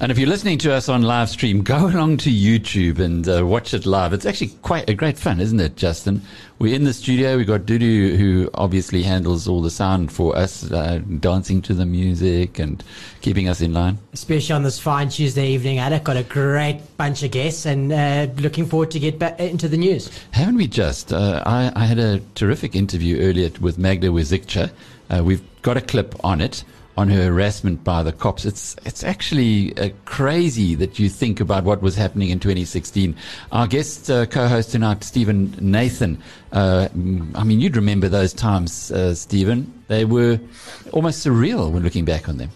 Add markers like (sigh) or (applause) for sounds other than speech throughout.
And if you're listening to us on live stream, (laughs) go along to YouTube and uh, watch it live. It's actually quite a great fun, isn't it, Justin? We're in the studio. We've got Dudu, who obviously handles all the sound for us, uh, dancing to the music and keeping us in line. Especially on this fine Tuesday evening, Alec. Got a great bunch of guests and uh, looking forward to get back into the news. Haven't we just? Uh, I, I, had a terrific interview earlier with Magda Wierzycka. Uh, we've got a clip on it on her harassment by the cops. It's it's actually uh, crazy that you think about what was happening in 2016. Our guest uh, co-host tonight, Steven Nathan. Uh, I mean, you'd remember those times, uh, Steven. They were almost surreal when looking back on them.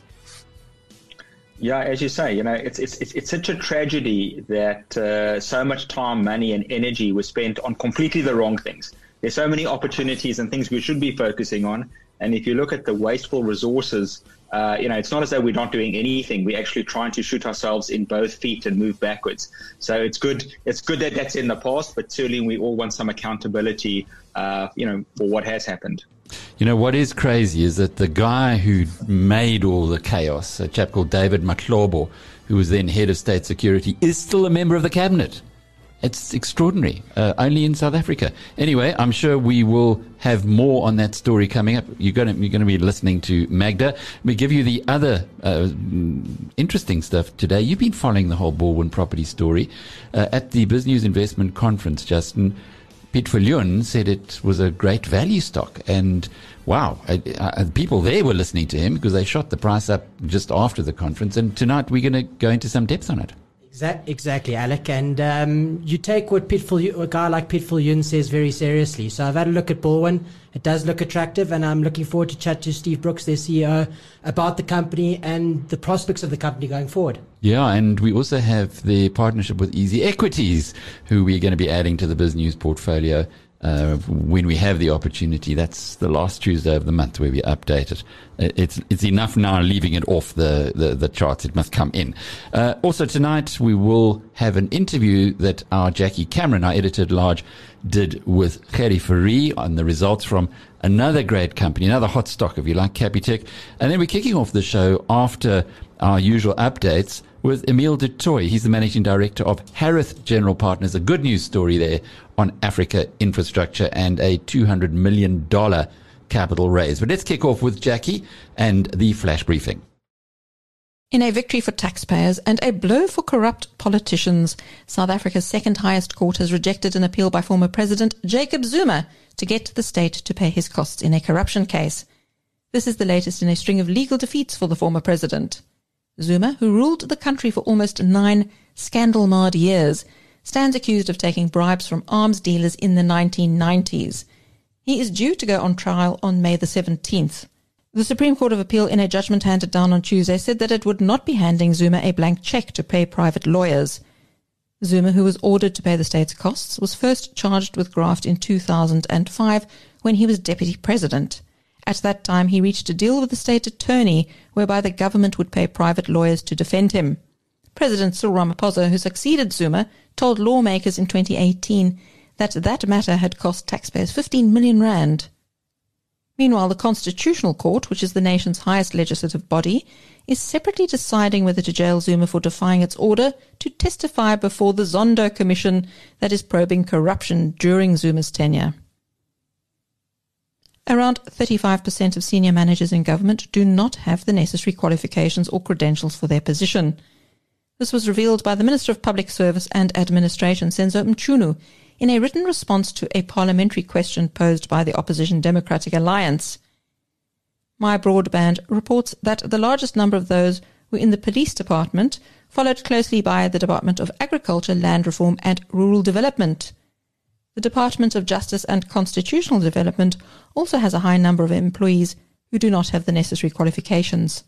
Yeah, as you say, you know, it's it's it's, it's such a tragedy that uh, so much time, money, and energy was spent on completely the wrong things. There's so many opportunities and things we should be focusing on, and if you look at the wasteful resources, uh, you know, it's not as though we're not doing anything. We're actually trying to shoot ourselves in both feet and move backwards. So it's good. It's good that that's in the past, but certainly we all want some accountability, uh, you know, for what has happened. You know what is crazy is that the guy who made all the chaos, a chap called David Mahlobo, who was then head of state security, is still a member of the cabinet. It's extraordinary, uh, only in South Africa. Anyway, I'm sure we will have more on that story coming up. You're going to, you're to be listening to Magda. We give you the other uh, interesting stuff today. You've been following the whole Balwin property story uh, at the Business Investment Conference, Justin. Piet Viljoen said it was a great value stock. And wow, people there were listening to him because they shot the price up just after the conference. And tonight we're going to go into some depth on it. Exactly, Alec. And um, you take what Pitfall, a guy like Piet Viljoen says very seriously. So I've had a look at Balwin. It does look attractive, and I'm looking forward to chat to Steve Brooks, their CEO, about the company and the prospects of the company going forward. Yeah, and we also have the partnership with Easy Equities, who we're going to be adding to the Biz News portfolio uh, when we have the opportunity. That's the last Tuesday of the month where we update it. It's it's enough now leaving it off the, the, the charts. It must come in. Uh, also tonight we will have an interview that our Jackie Cameron, our editor at large, did with Gerrie Fourie on the results from another great company, another hot stock if you like, Capitec. And then we're kicking off the show after our usual updates with Emile du Toit. He's the managing director of Harith General Partners. A good news story there on Africa infrastructure and a $200 million capital raise. But let's kick off with Jackie and the flash briefing. In a victory for taxpayers and a blow for corrupt politicians, South Africa's second highest court has rejected an appeal by former President Jacob Zuma to get the state to pay his costs in a corruption case. This is the latest in a string of legal defeats for the former president. Zuma, who ruled the country for almost nine scandal marred years, stands accused of taking bribes from arms dealers in the 1990s. He is due to go on trial on May the 17th. The Supreme Court of Appeal, in a judgment handed down on Tuesday, said that it would not be handing Zuma a blank check to pay private lawyers. Zuma, who was ordered to pay the state's costs, was first charged with graft in 2005 when he was deputy president. At that time, he reached a deal with the state attorney whereby the government would pay private lawyers to defend him. President Cyril Ramaphosa, who succeeded Zuma, told lawmakers in 2018 that that matter had cost taxpayers 15 million rand. Meanwhile, the Constitutional Court, which is the nation's highest legislative body, is separately deciding whether to jail Zuma for defying its order to testify before the Zondo Commission that is probing corruption during Zuma's tenure. Around 35% of senior managers in government do not have the necessary qualifications or credentials for their position. This was revealed by the Minister of Public Service and Administration, Senzo Mchunu, in a written response to a parliamentary question posed by the opposition Democratic Alliance. My Broadband reports that the largest number of those were in the police department, followed closely by the Department of Agriculture, Land Reform and Rural Development. The Department of Justice and Constitutional Development also has a high number of employees who do not have the necessary qualifications.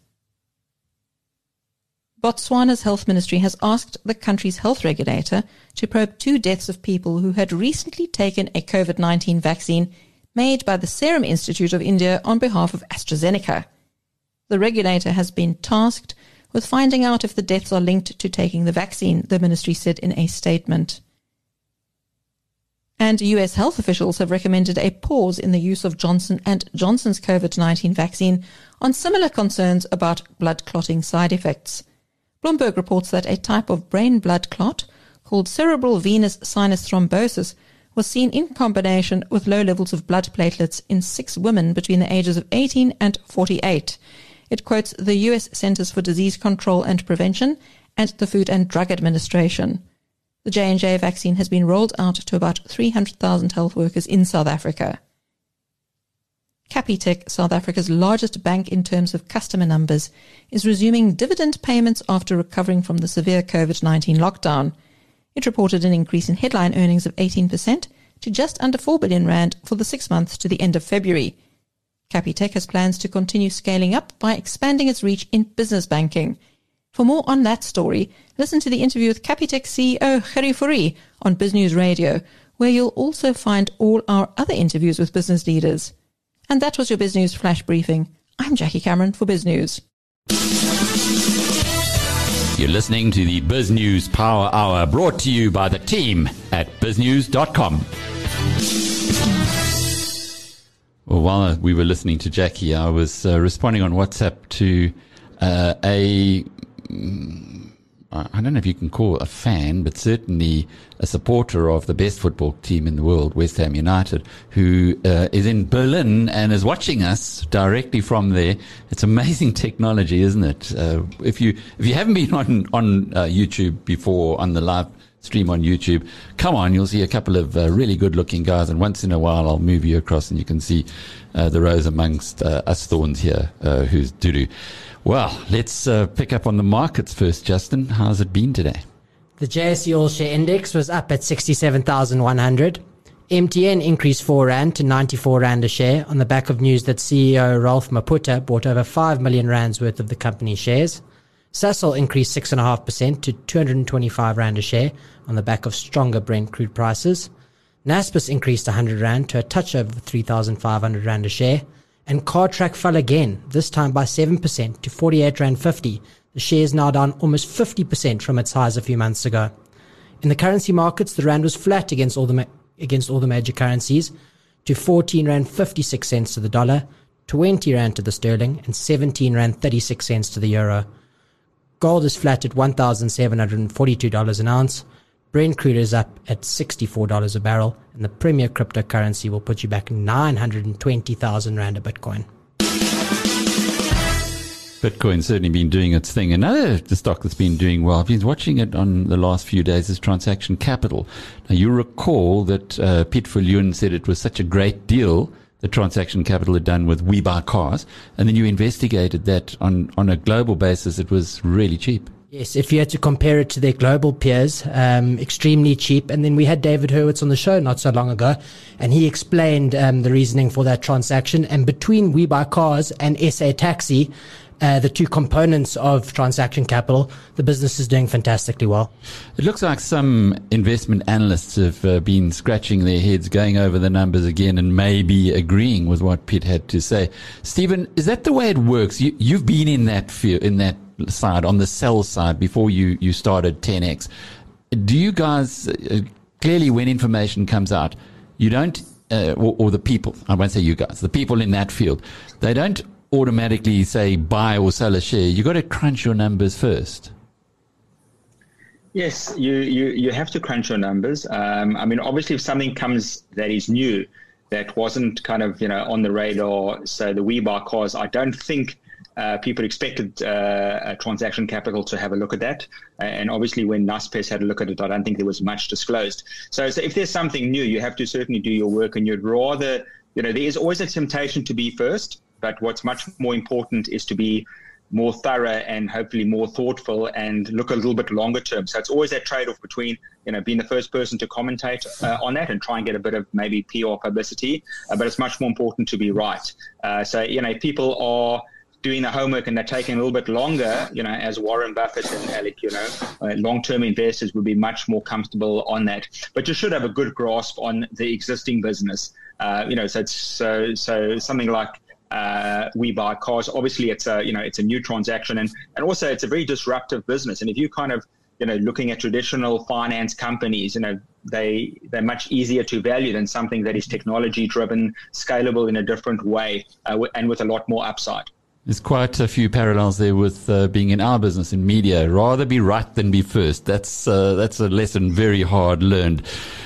Botswana's health ministry has asked the country's health regulator to probe two deaths of people who had recently taken a COVID 19 vaccine made by the Serum Institute of India on behalf of AstraZeneca. The regulator has been tasked with finding out if the deaths are linked to taking the vaccine, the ministry said in a statement. And US health officials have recommended a pause in the use of Johnson and Johnson's COVID-19 vaccine on similar concerns about blood clotting side effects. Bloomberg reports that a type of brain blood clot called cerebral venous sinus thrombosis was seen in combination with low levels of blood platelets in six women between the ages of 18 and 48. It quotes the US Centers for Disease Control and Prevention and the Food and Drug Administration. The J&J vaccine has been rolled out to about 300,000 health workers in South Africa. Capitec, South Africa's largest bank in terms of customer numbers, is resuming dividend payments after recovering from the severe COVID-19 lockdown. It reported an increase in headline earnings of 18% to just under 4 billion rand for the 6 months to the end of February. Capitec has plans to continue scaling up by expanding its reach in business banking. For more on that story, listen to the interview with Capitec CEO Gerrie Fourie on BizNews Radio, where you'll also find all our other interviews with business leaders. And that was your BizNews Flash Briefing. I'm Jackie Cameron for BizNews. You're listening to the BizNews Power Hour brought to you by the team at biznews.com. Well, while we were listening to Jackie, I was uh, responding on WhatsApp to uh, a I don't know if you can call a fan, but certainly a supporter of the best football team in the world, West Ham United, who uh, is in Berlin and is watching us directly from there. It's amazing (laughs) technology, isn't it? Uh, if you if you haven't been on on uh, YouTube before on the live stream on YouTube, come on, you'll see a couple of uh, really good looking guys, and once in a while I'll move you across and you can see uh, the rows amongst uh, us thorns here, who's Dudu. Well, let's uh, pick up on the markets first, Justin. How's it been today? The JSE All Share Index was up at 67,100. MTN increased 4 Rand to 94 Rand a share on the back of news that CEO Ralph Mupita bought over 5 million Rands worth of the company's shares. Sasol increased 6.5% to 225 Rand a share on the back of stronger Brent crude prices. Naspers increased 100 Rand to a touch over 3,500 Rand a share and Cartrack fell again, this time by 7% to 48 Rand 50. The share is now down almost 50% from its highs a few months ago. In the currency markets, the Rand was flat against all the, ma- against all the major currencies to 14 Rand 56 cents to the dollar, 20 Rand to the sterling, and 17 Rand 36 cents to the euro. Gold is flat at $1,742 an ounce. Brent crude is up at $64 a barrel, and the premier cryptocurrency will put you back 920,000 Rand a Bitcoin. Bitcoin's certainly been doing its thing. Another stock that's been doing well, I've been watching it on the last few days, is Transaction Capital. Now, you recall that uh, Viljoen said it was such a great deal the Transaction Capital had done with We Buy Cars, and then you investigated that on, on a global basis, it was really cheap. Yes, if you had to compare it to their global peers, um, extremely cheap. And then we had David Hurwitz on the show not so long ago, and he explained um, the reasoning for that transaction. And between We Buy Cars and SA Taxi, uh, the two components of transaction capital, the business is doing fantastically well. It looks like some investment analysts have uh, been scratching their heads, going over the numbers again, and maybe agreeing with what Piet had to say. Steven, is that the way it works? You, have been in that field, in that side, on the sell side, before you, you started 10x, do you guys uh, clearly, when information comes out, you don't, uh, or, or, the people, I won't say you guys, the people in that field, they don't automatically say buy or sell a share. You've got to crunch your numbers first. Yes, you, you, you have to crunch your numbers. Um, I mean, obviously, if something comes that is new, that wasn't kind of you know on the radar, so the We Buy Cars, I don't think uh, people expected uh, transaction capital to have a look at that. Uh, and obviously, when Naspers had a look at it, I don't think there was much disclosed. So, so, if there's something new, you have to certainly do your work, and you'd rather, you know, there is always a temptation to be first, but what's much more important is to be more thorough and hopefully more thoughtful and look a little bit longer term. So it's always that trade off between, you know, being the first person to commentate uh, on that and try and get a bit of maybe PR publicity, uh, but it's much more important to be right. Uh, so, you know, people are doing the homework and they're taking a little bit longer, you know, as Warren Buffett and Alec, you know, uh, long-term investors would be much more comfortable on that. But you should have a good grasp on the existing business. Uh, you know, so so so something like uh, we buy cars. Obviously, it's a you know it's a new transaction, and and also it's a very disruptive business. And if you kind of you know looking at traditional finance companies, you know they they're much easier to value than something that is technology driven, scalable in a different way, uh, and with a lot more upside. There's quite a few parallels there with uh, being in our business in media. Rather be right than be first. That's uh, that's a lesson very hard learned.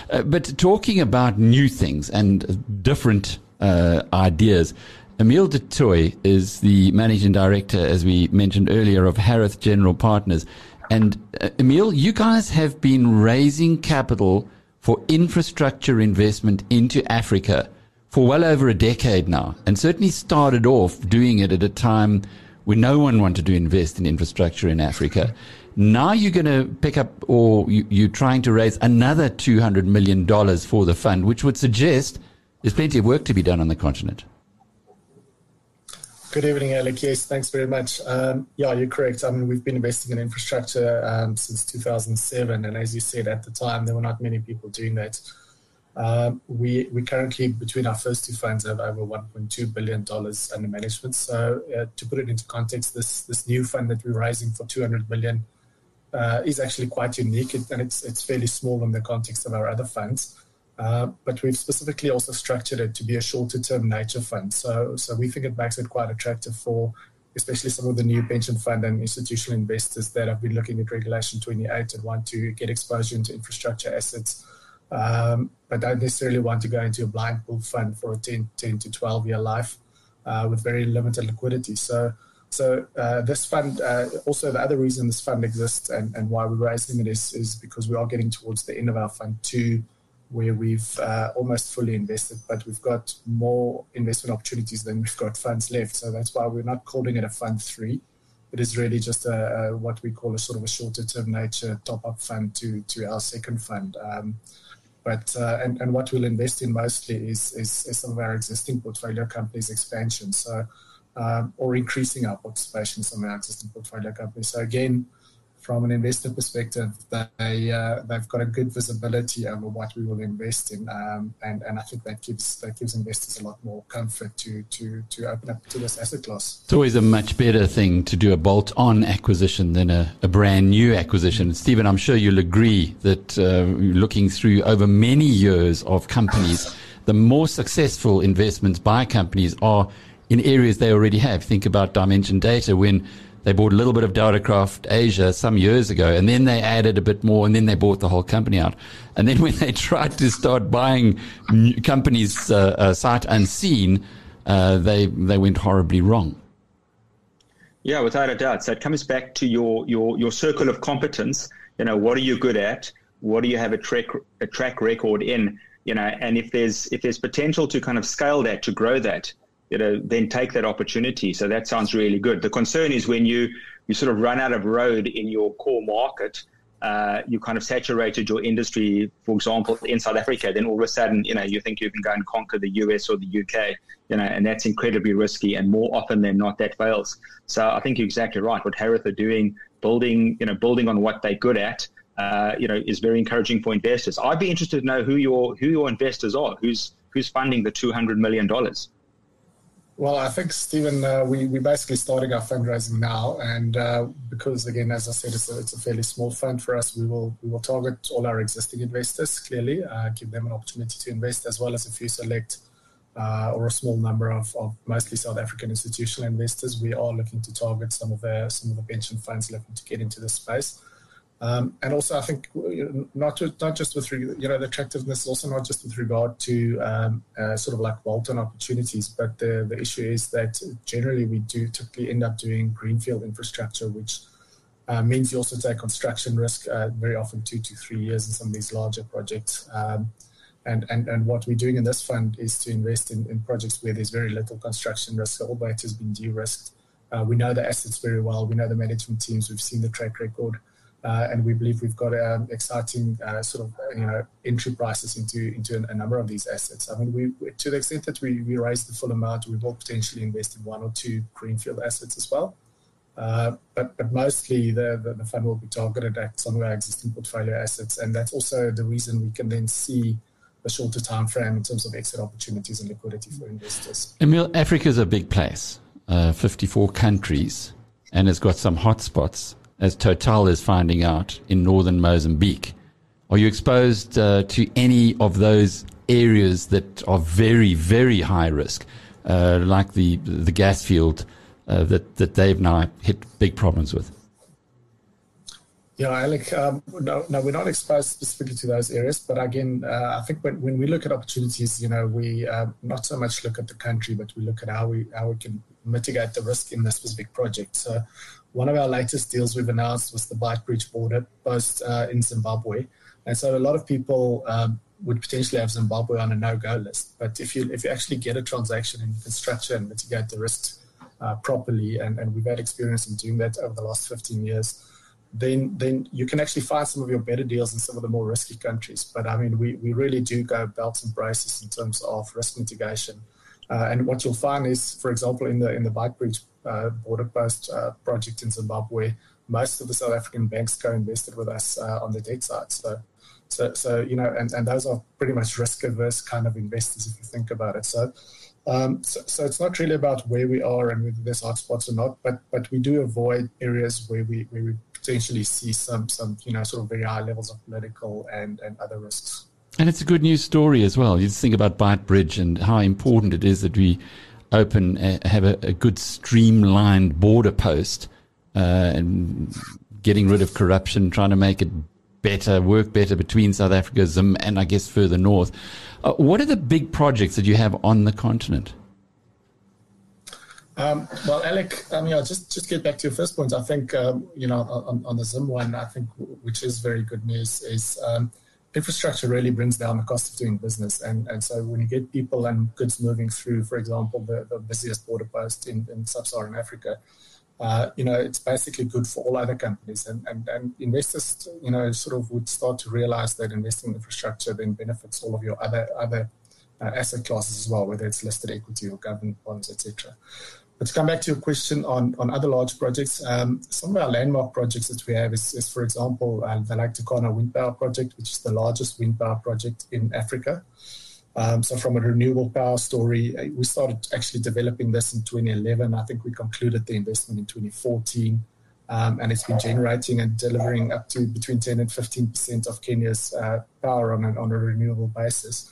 Uh, but talking about new things and different uh, ideas, Emile du Toit is the managing director, as we mentioned earlier, of Harith General Partners. And uh, Emile, you guys have been raising capital for infrastructure investment into Africa for well over a decade now, and certainly started off doing it at a time when no one wanted to invest in infrastructure in Africa. Now you're going to pick up, or you, are trying to raise another $200 million for the fund, which would suggest there's plenty of work to be done on the continent. Good evening, Alec. Yes, thanks very much. Um, yeah, you're correct. I mean, we've been investing in infrastructure um, since 2007, and as you said at the time, there were not many people doing that. Um, we we currently between our first two funds have over 1.2 billion dollars under management. So uh, to put it into context, this this new fund that we're raising for 200 million uh, is actually quite unique, and it's it's fairly small in the context of our other funds. Uh, but we've specifically also structured it to be a shorter term nature fund. So so we think it makes it quite attractive for especially some of the new pension fund and institutional investors that have been looking at Regulation 28 and want to get exposure into infrastructure assets um, but don't necessarily want to go into a blind pool fund for a 10, 10 to 12 year life uh, with very limited liquidity. So, so uh, this fund, uh, also the other reason this fund exists and, and why we're raising it is, is because we are getting towards the end of our fund two, where we've uh, almost fully invested, but we've got more investment opportunities than we've got funds left. So that's why we're not calling it a fund three. It is really just a, a what we call a sort of a shorter term nature top up fund to, to our second fund. Um, but uh, and, and what we'll invest in mostly is, is, is some of our existing portfolio companies' expansion. So um, or increasing our participation in some of our existing portfolio companies. So again, from an investor perspective, they uh, they've got a good visibility over what we will invest in, um, and and I think that gives that gives investors a lot more comfort to to to open up to this asset class. It's always a much better thing to do a bolt-on acquisition than a, a brand new acquisition. Steven, I'm sure you'll agree that uh, looking through over many years of companies, the more successful investments by companies are in areas they already have. Think about Dimension Data when they bought a little bit of Datacraft Asia some years ago, and then they added a bit more, and then they bought the whole company out. And then (laughs) when they tried to start buying companies uh, uh, sight unseen, uh, they they went horribly wrong. Yeah, without a doubt. So it comes back to your your your circle of competence. You know, what are you good at? What do you have a track a track record in? You know, and if there's if there's potential to kind of scale that to grow that, you know, then take that opportunity. So that sounds really good. The concern is when you you sort of run out of road in your core market, uh, you kind of saturated your industry, for example, in South Africa, then all of a sudden, you know, you think you can go and conquer the US or the UK, you know, and that's incredibly risky. And more often than not, that fails. So I think you're exactly right. What Harith are doing, building, you know, building on what they're good at, uh, you know, is very encouraging for investors. I'd be interested to know who your who your investors are, who's who's funding the two hundred million dollars. Well, I think, Steven, uh, we, we're basically starting our fundraising now. And uh, because, again, as I said, it's a, it's a, fairly small fund for us, we will we will target all our existing investors, clearly, uh, give them an opportunity to invest, as well as a few select uh, or a small number of, of, mostly South African institutional investors. We are looking to target some of the, some of the pension funds looking to get into the space. Um, and also, I think not to, not just with you know the attractiveness, also not just with regard to um, uh, sort of like bolt-on opportunities, but the the issue is that generally we do typically end up doing greenfield infrastructure, which uh, means you also take construction risk, uh, very often two to three years in some of these larger projects. Um, and, and, and what we're doing in this fund is to invest in, in projects where there's very little construction risk. All it has been de-risked. Uh, we know the assets very well. We know the management teams. We've seen the track record. Uh, and we believe we've got um, exciting uh, sort of you know entry prices into into a, number of these assets. I mean, we to the extent that we, we raise the full amount, we will potentially invest in one or two greenfield assets as well. Uh, but but mostly the, the, the fund will be targeted at some of our existing portfolio assets, and that's also the reason we can then see a shorter time frame in terms of exit opportunities and liquidity for investors. Emile, Africa is a big place, uh, 54 countries, and it's got some hotspots as Total is finding out in northern Mozambique. Are you exposed uh, to any of those areas that are very, very high risk, uh, like the the gas field uh, that that they've now hit big problems with? Yeah, Alec, um, no, no, we're not exposed specifically to those areas. But again, uh, I think when, when we look at opportunities, you know, we uh, not so much look at the country, but we look at how we how we can mitigate the risk in the specific project. So one of our latest deals we've announced was the Beitbridge border post uh, in Zimbabwe. And so a lot of people um, would potentially have Zimbabwe on a no-go list. But if you if you actually get a transaction and you can structure and mitigate the risk uh, properly, and, and we've had experience in doing that over the last 15 years, then then you can actually find some of your better deals in some of the more risky countries. But I mean, we, we really do go belts and braces in terms of risk mitigation. Uh, and what you'll find is, for example, in the in the Beitbridge uh, border post uh, project in Zimbabwe, most of the South African banks co-invested with us on the debt side. So, so, so you know, and, and those are pretty much risk-averse kind of investors if you think about it. So, um, so, so, it's not really about where we are and whether there's hotspots or not, but but we do avoid areas where we where we potentially see some some you know sort of very high levels of political and and other risks. And it's a good news story as well. You just think about Beitbridge and how important it is that we open, uh, have a, a, good streamlined border post, uh, and getting rid of corruption, trying to make it better, work better between South Africa, Zim, and I guess further north. Uh, what are the big projects that you have on the continent? Um, well, Alec, I mean, I'll just just get back to your first point. I think um, you know on, on, the Zim one, I think which is very good news is um, infrastructure really brings down the cost of doing business. And, and so when you get people and goods moving through, for example, the, the busiest border post in, in sub-Saharan Africa, uh, you know, it's basically good for all other companies. And, and, and investors, you know, sort of would start to realize that investing in infrastructure then benefits all of your other, other uh, asset classes as well, whether it's listed equity or government bonds, etc. But to come back to your question on, on other large projects, um, some of our landmark projects that we have is, is for example, uh, the Lake Turkana Wind Power Project, which is the largest wind power project in Africa. Um, so, from a renewable power story, uh, we started actually developing this in 2011. I think we concluded the investment in 2014. Um, and it's been generating and delivering up to between 10 and 15 percent of Kenya's uh, power on, an, on a renewable basis.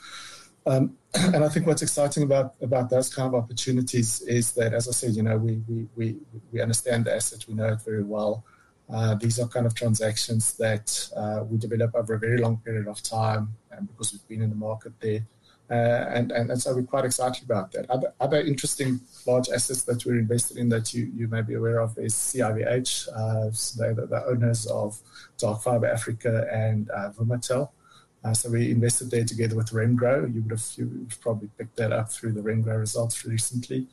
Um, (clears throat) and I think what's exciting about about those kind of opportunities is that, as I said, you know, we we we, we understand the asset, we know it very well. Uh, these are kind of transactions that uh, we develop over a very long period of time, and because we've been in the market there, uh, and, and and so we're quite excited about that. Other other interesting large assets that we're invested in that you you may be aware of is CIVH. Uh, so they're the, the, owners of Dark Fiber Africa and uh, Vumatel. Uh, so we invested there together with Remgro. You would have you've probably picked that up through the Remgro results recently.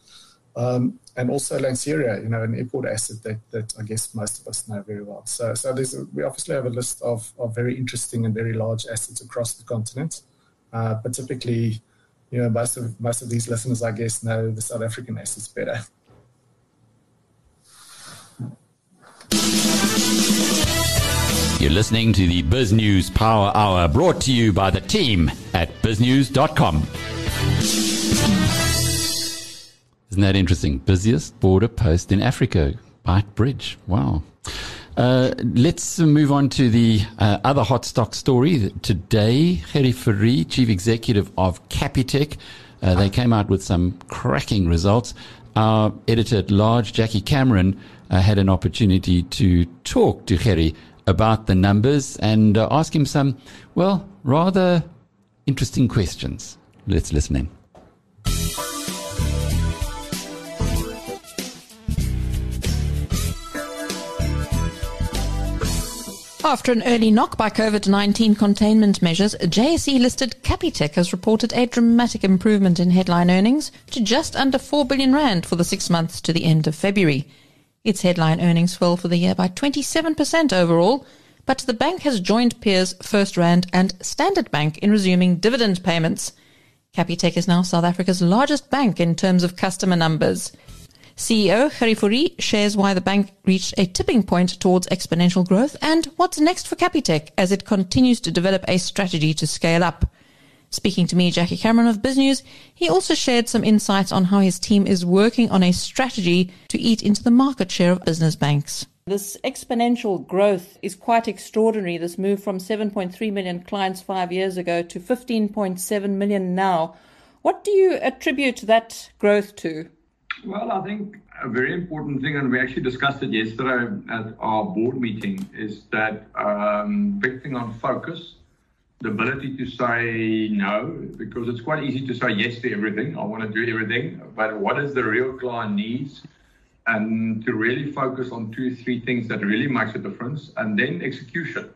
Um, and also Lanseria, you know, an airport asset that, that I guess most of us know very well. So, so there's a, we obviously have a list of, of very interesting and very large assets across the continent. Uh, but typically, you know, most of most of these listeners, I guess, know the South African assets better. You're listening to the Biz News Power Hour brought to you by the team at biznews.com. Isn't that interesting? Busiest border post in Africa, Beitbridge. Wow. Uh, let's move on to the uh, other hot stock story. Today, Gerrie Fourie, Chief Executive of Capitec, uh, they came out with some cracking results. Our editor at large, Jackie Cameron, uh, had an opportunity to talk to Gerrie about the numbers and uh, ask him some, well, rather interesting questions. Let's listen in. After an early knock by COVID 19 containment measures, JSE listed Capitec has reported a dramatic improvement in headline earnings to just under 4 billion Rand for the six months to the end of February. Its headline earnings fell for the year by 27% overall but the bank has joined peers FirstRand and Standard Bank in resuming dividend payments. Capitec is now South Africa's largest bank in terms of customer numbers. CEO Gerrie Fourie shares why the bank reached a tipping point towards exponential growth and what's next for Capitec as it continues to develop a strategy to scale up. Speaking to me, Jackie Cameron of BizNews, he also shared some insights on how his team is working on a strategy to eat into the market share of business banks. This exponential growth is quite extraordinary. This move from 7.3 million clients five years ago to 15.7 million now. What do you attribute that growth to? Well, I think a very important thing, and we actually discussed it yesterday at our board meeting, is that um, big thing on focus the ability to say no, because it's quite easy to say yes to everything. I want to do everything, but what is the real client needs? And to really focus on two, three things that really makes a difference, and then execution.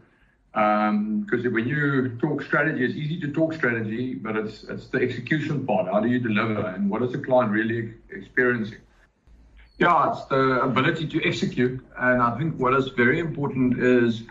Because um, when you talk strategy, it's easy to talk strategy, but it's it's the execution part. How do you deliver, and what is the client really experiencing? Yeah, it's the ability to execute, and I think what is very important is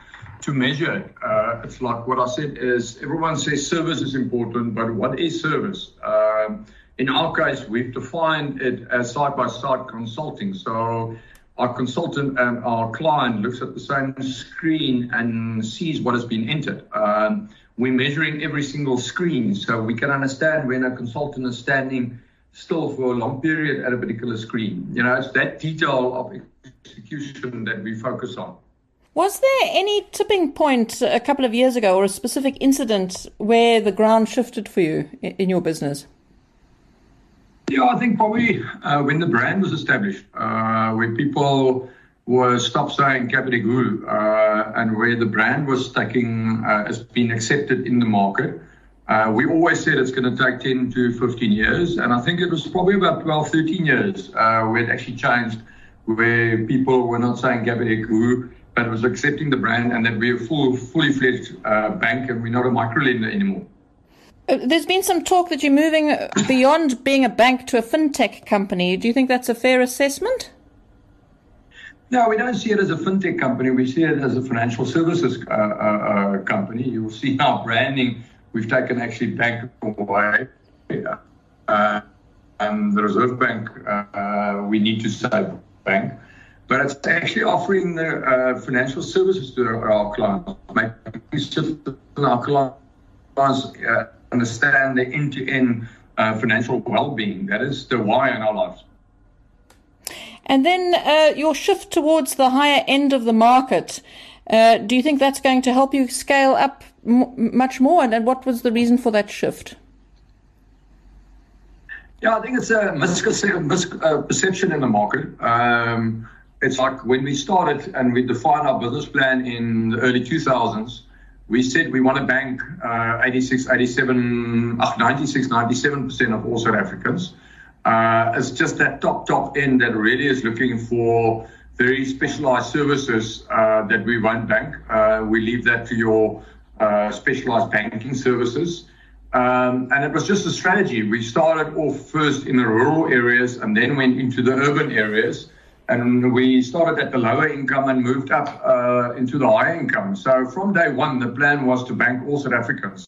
to measure. Uh, it's like what I said is everyone says service is important, but what is service? Um, in our case, we've defined it as side by side consulting. So our consultant and our client looks at the same screen and sees what has been entered. Um, we're measuring every single screen so we can understand when a consultant is standing still for a long period at a particular screen. You know, it's that detail of execution that we focus on. Was there any tipping point a couple of years ago or a specific incident where the ground shifted for you in your business? Yeah, I think probably uh, when the brand was established, uh, where people were stop saying Capitec uh, and where the brand was taking, uh, has been accepted in the market. Uh, we always said it's going to take 10 to 15 years. And I think it was probably about 12, 13 years uh, where it actually changed, where people were not saying Capitec but was accepting the brand and that we're a full, fully fledged uh, bank and we're not a micro lender anymore. Uh, there's been some talk that you're moving beyond being a bank to a fintech company. Do you think that's a fair assessment? No, we don't see it as a fintech company. We see it as a financial services uh, uh, uh company. You'll see our branding. We've taken actually bank away. Uh, and the Reserve Bank, we need to say bank but it's actually offering the uh, financial services to our clients, making sure our clients uh, understand the end-to-end uh, financial well-being. That is the why in our lives. And then uh, your shift towards the higher end of the market. Uh, do you think that's going to help you scale up m- much more? And, and what was the reason for that shift? Yeah, I think it's a misperception in the market. Um, it's like when we started and we defined our business plan in the early 2000s, we said we want to bank uh, 86, 87, uh, 96, 97% of all South Africans. Uh, it's just that top, top end that really is looking for very specialized services uh, that we won't bank. Uh, we leave that to your uh, specialized banking services. Um, and it was just a strategy. We started off first in the rural areas and then went into the urban areas and we started at the lower income and moved up uh, into the higher income. So from day one, the plan was to bank all South Africans.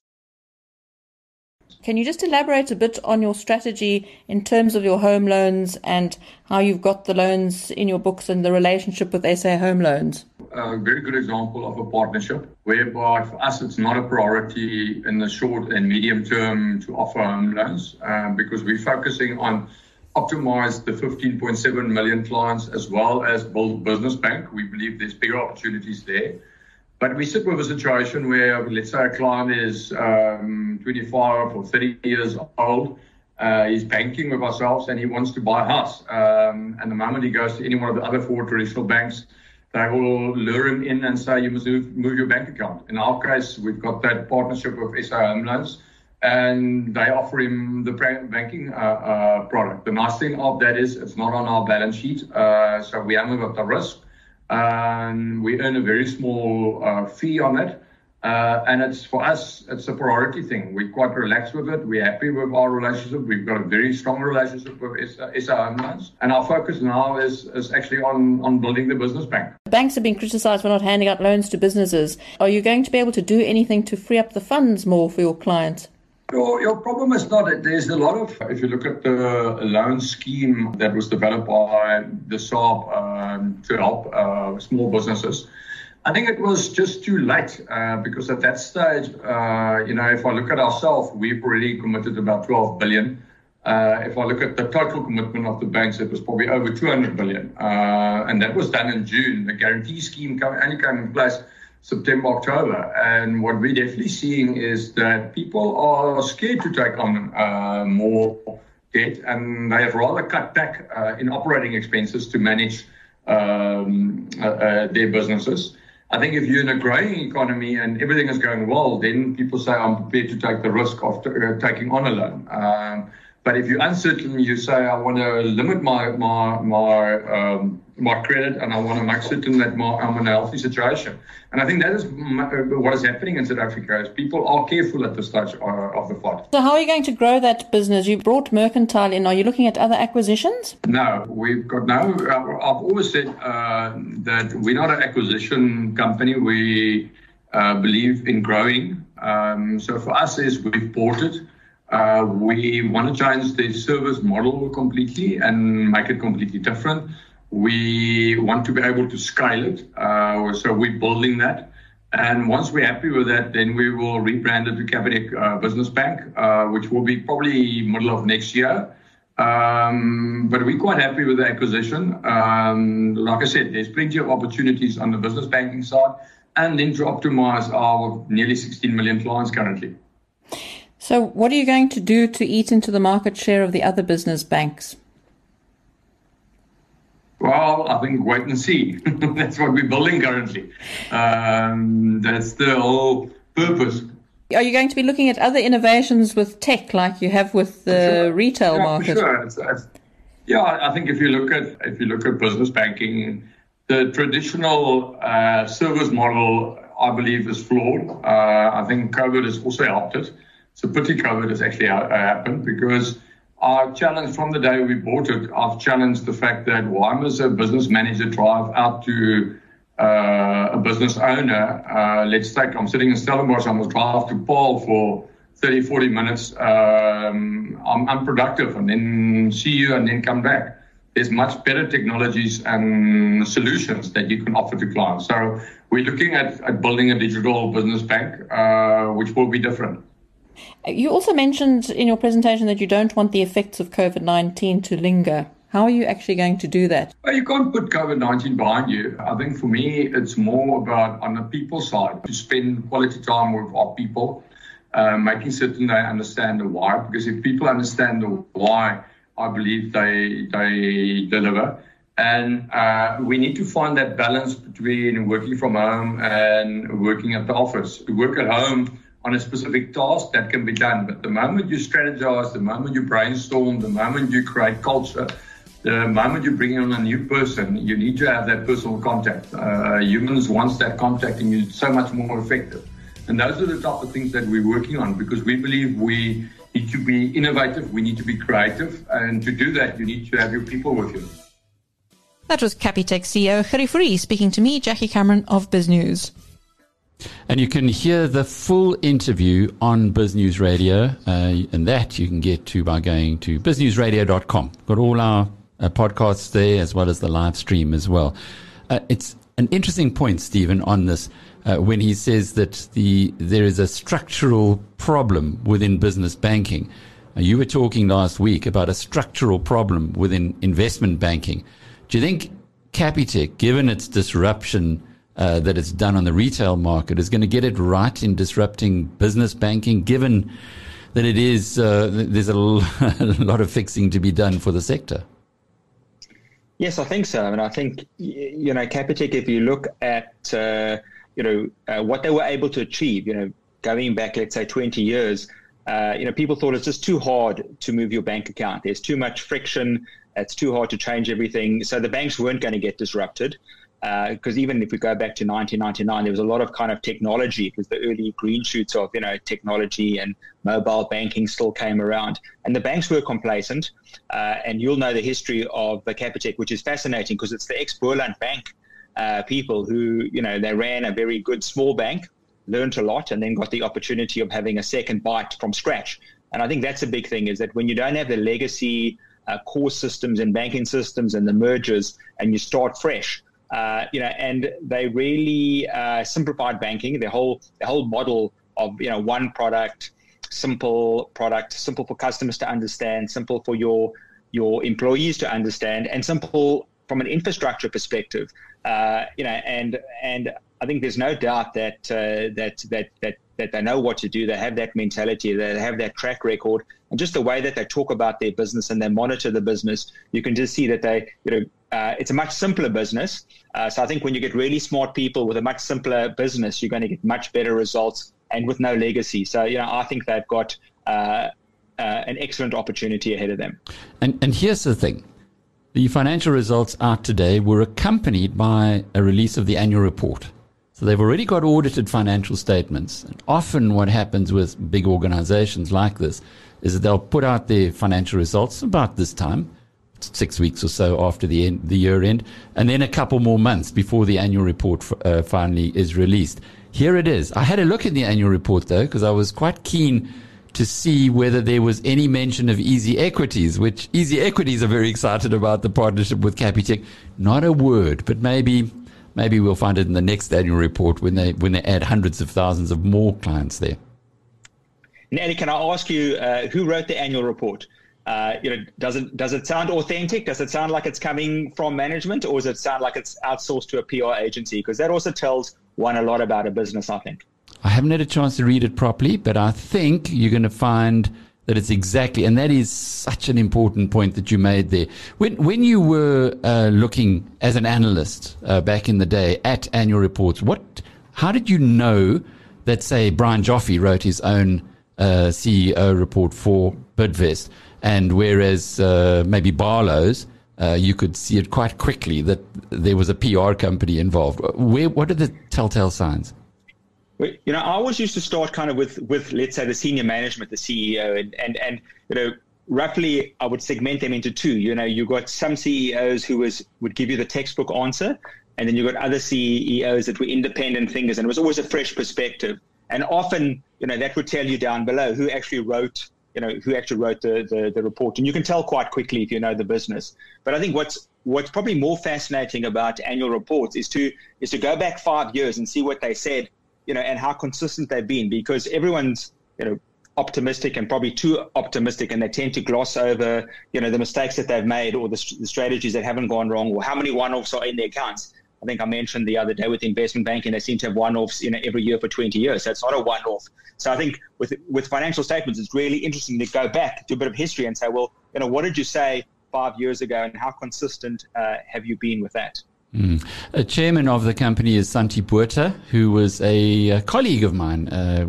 Can you just elaborate a bit on your strategy in terms of your home loans and how you've got the loans in your books and the relationship with SA Home Loans? A very good example of a partnership whereby for us it's not a priority in the short and medium term to offer home loans uh, because we're focusing on optimize the 15.7 million clients as well as build business bank. We believe there's bigger opportunities there. But we sit with a situation where, let's say, a client is um, 25 or 30 years old. Uh, he's banking with ourselves and he wants to buy a house. Um, and the moment he goes to any one of the other four traditional banks, they will lure him in and say, you must move, move your bank account. In our case, we've got that partnership with SA Home Loans and they offer him the banking uh, uh, product. The nice thing of that is it's not on our balance sheet, uh, so we haven't got the risk. Um, we earn a very small uh, fee on it, Uh, and it's for us, it's a priority thing. We're quite relaxed with it. We're happy with our relationship. We've got a very strong relationship with SA Loans. And our focus now is, is actually on, on building the business bank. Banks have been criticised for not handing out loans to businesses. Are you going to be able to do anything to free up the funds more for your clients? Your, your problem is not that there's a lot of, if you look at the loan scheme that was developed by the SARB um, to help uh, small businesses, I think it was just too late uh, because at that stage, uh, you know, if I look at ourselves, we've already committed about 12 billion. Uh, if I look at the total commitment of the banks, it was probably over 200 billion. Uh, and that was done in June. The guarantee scheme only came in place September, October. And what we're definitely seeing is that people are scared to take on uh, more debt and they have rather cut back uh, in operating expenses to manage um, their businesses. I think if you're in a growing economy and everything is going well, then people say, I'm prepared to take the risk of t- uh, taking on a loan. Um, but if you're uncertain, you say, I want to limit my my my um, my credit and I want to make certain that my, I'm in a healthy situation. And I think that is what is happening in South Africa is people are careful at this stage uh, of the fight. So how are you going to grow that business? You brought Mercantile in. Are you looking at other acquisitions? No, we've got no. Uh, I've always said uh, that we're not an acquisition company. We uh, believe in growing. Um, so for us, is we've bought it. Uh, we want to change the service model completely and make it completely different. We want to be able to scale it. Uh, so we're building that. And once we're happy with that, then we will rebrand it to Capitec uh, Business Bank, uh, which will be probably middle of next year. Um, but we're quite happy with the acquisition. Um, like I said, there's plenty of opportunities on the business banking side and then to optimize our nearly 16 million clients currently. So, what are you going to do to eat into the market share of the other business banks? Well, I think wait and see. (laughs) that's what we're building currently. Um, that's the whole purpose. Are you going to be looking at other innovations with tech, like you have with the sure. retail yeah, market? sure. It's, it's, yeah, I think if you look at if you look at business banking, the traditional uh, service model, I believe, is flawed. Uh, I think COVID has also helped it. It's a pity COVID has actually happened because I've challenged from the day we bought it, I've challenged the fact that why must a business manager drive out to uh, a business owner? Uh, let's take, I'm sitting in Stellenbosch, I must drive to Paarl for 30, 40 minutes. Um, I'm unproductive and then see you and then come back. There's much better technologies and solutions that you can offer to clients. So we're looking at, at building a digital business bank, uh, which will be different. You also mentioned in your presentation that you don't want the effects of COVID 19 to linger. How are you actually going to do that? Well, you can't put COVID 19 behind you. I think for me, it's more about on the people side to spend quality time with our people, uh, making certain they understand the why. Because if people understand the why, I believe they, they deliver. And uh, we need to find that balance between working from home and working at the office. To work at home, on a specific task that can be done. But the moment you strategize, the moment you brainstorm, the moment you create culture, the moment you bring on a new person, you need to have that personal contact. Uh, humans wants that contact, and you're so much more effective. And those are the type of things that we're working on because we believe we need to be innovative, we need to be creative, and to do that, you need to have your people with you. That was Capitec CEO Gerrie speaking to me, Jackie Cameron of BizNews. And you can hear the full interview on BizNews Radio, uh, and that you can get to by going to biznewsradio.com. Got all our uh, podcasts there as well as the live stream as well. Uh, it's an interesting point, Steven, on this uh, when he says that the there is a structural problem within business banking. Uh, you were talking last week about a structural problem within investment banking. Do you think Capitec, given its disruption uh, that it's done on the retail market is going to get it right in disrupting business banking, given that it is uh, there's (laughs) a, lot of fixing to be done for the sector. Yes, I think so. I mean, I think you know, Capitec. If you look at uh, you know uh, what they were able to achieve, you know, going back let's say 20 years, uh, you know, people thought it's just too hard to move your bank account. There's too much friction. It's too hard to change everything. So the banks weren't going to get disrupted. Because uh, even if we go back to 1999, there was a lot of kind of technology. It was the early green shoots of you know technology and mobile banking still came around, and the banks were complacent. Uh, and you'll know the history of the Capitec, which is fascinating because it's the ex-Boland Bank uh, people who you know they ran a very good small bank, learned a lot, and then got the opportunity of having a second bite from scratch. And I think that's a big thing is that when you don't have the legacy uh, core systems and banking systems and the mergers, and you start fresh uh, you know, and they really uh, simplified banking. The whole the whole model of you know one product, simple product, simple for customers to understand, simple for your your employees to understand, and simple from an infrastructure perspective. Uh, you know, and and I think there's no doubt that uh, that that that that they know what to do. They have that mentality. They have that track record, and just the way that they talk about their business and they monitor the business, you can just see that they, you know, uh, it's a much simpler business. Uh, so I think when you get really smart people with a much simpler business, you're going to get much better results and with no legacy. So you know, I think they've got uh, uh an excellent opportunity ahead of them. And and here's the thing. The financial results out today were accompanied by a release of the annual report. So they've already got audited financial statements. And often what happens with big organizations like this is that they'll put out their financial results about this time, six weeks or so after the end, the year end, and then a couple more months before the annual report uh, finally is released. Here it is. I had a look at the annual report though, because I was quite keen to see whether there was any mention of Easy Equities, which Easy Equities are very excited about the partnership with Capitec. Not a word, but maybe maybe we'll find it in the next annual report when they when they add hundreds of thousands of more clients there. Nelly, can I ask you uh, who wrote the annual report? Uh, you know, does it does it sound authentic? Does it sound like it's coming from management, or does it sound like it's outsourced to a PR agency? Because that also tells one a lot about a business, I think. I haven't had a chance to read it properly, but I think you're going to find that it's exactly, and that is such an important point that you made there. When when you were uh, looking as an analyst uh, back in the day at annual reports, what, how did you know that say Brian Joffe wrote his own uh, CEO report for Bidvest, and whereas uh, maybe Barlow's. Uh, you could see it quite quickly that there was a PR company involved. Where, what are the telltale signs? you know, I always used to start kind of with, with let's say the senior management, the CEO, and, and, and you know, roughly I would segment them into two. You know, you got some CEOs who was would give you the textbook answer, and then you got other CEOs that were independent thinkers, and it was always a fresh perspective. And often, you know, that would tell you down below who actually wrote, you know, who actually wrote the, the, the report, and you can tell quite quickly if you know the business. But I think what's what's probably more fascinating about annual reports is to is to go back five years and see what they said you know, and how consistent they've been because everyone's, you know, optimistic and probably too optimistic and they tend to gloss over, you know, the mistakes that they've made or the, the strategies that haven't gone wrong or how many one-offs are in their accounts. I think I mentioned the other day with investment banking, they seem to have one-offs, you know, every year for 20 years. So it's not a one-off. So I think with with financial statements, it's really interesting to go back to a bit of history and say, well, you know, what did you say five years ago, and how consistent uh, have you been with that? Mm. A chairman of the company is Santie Botha, who was a, a colleague of mine, uh,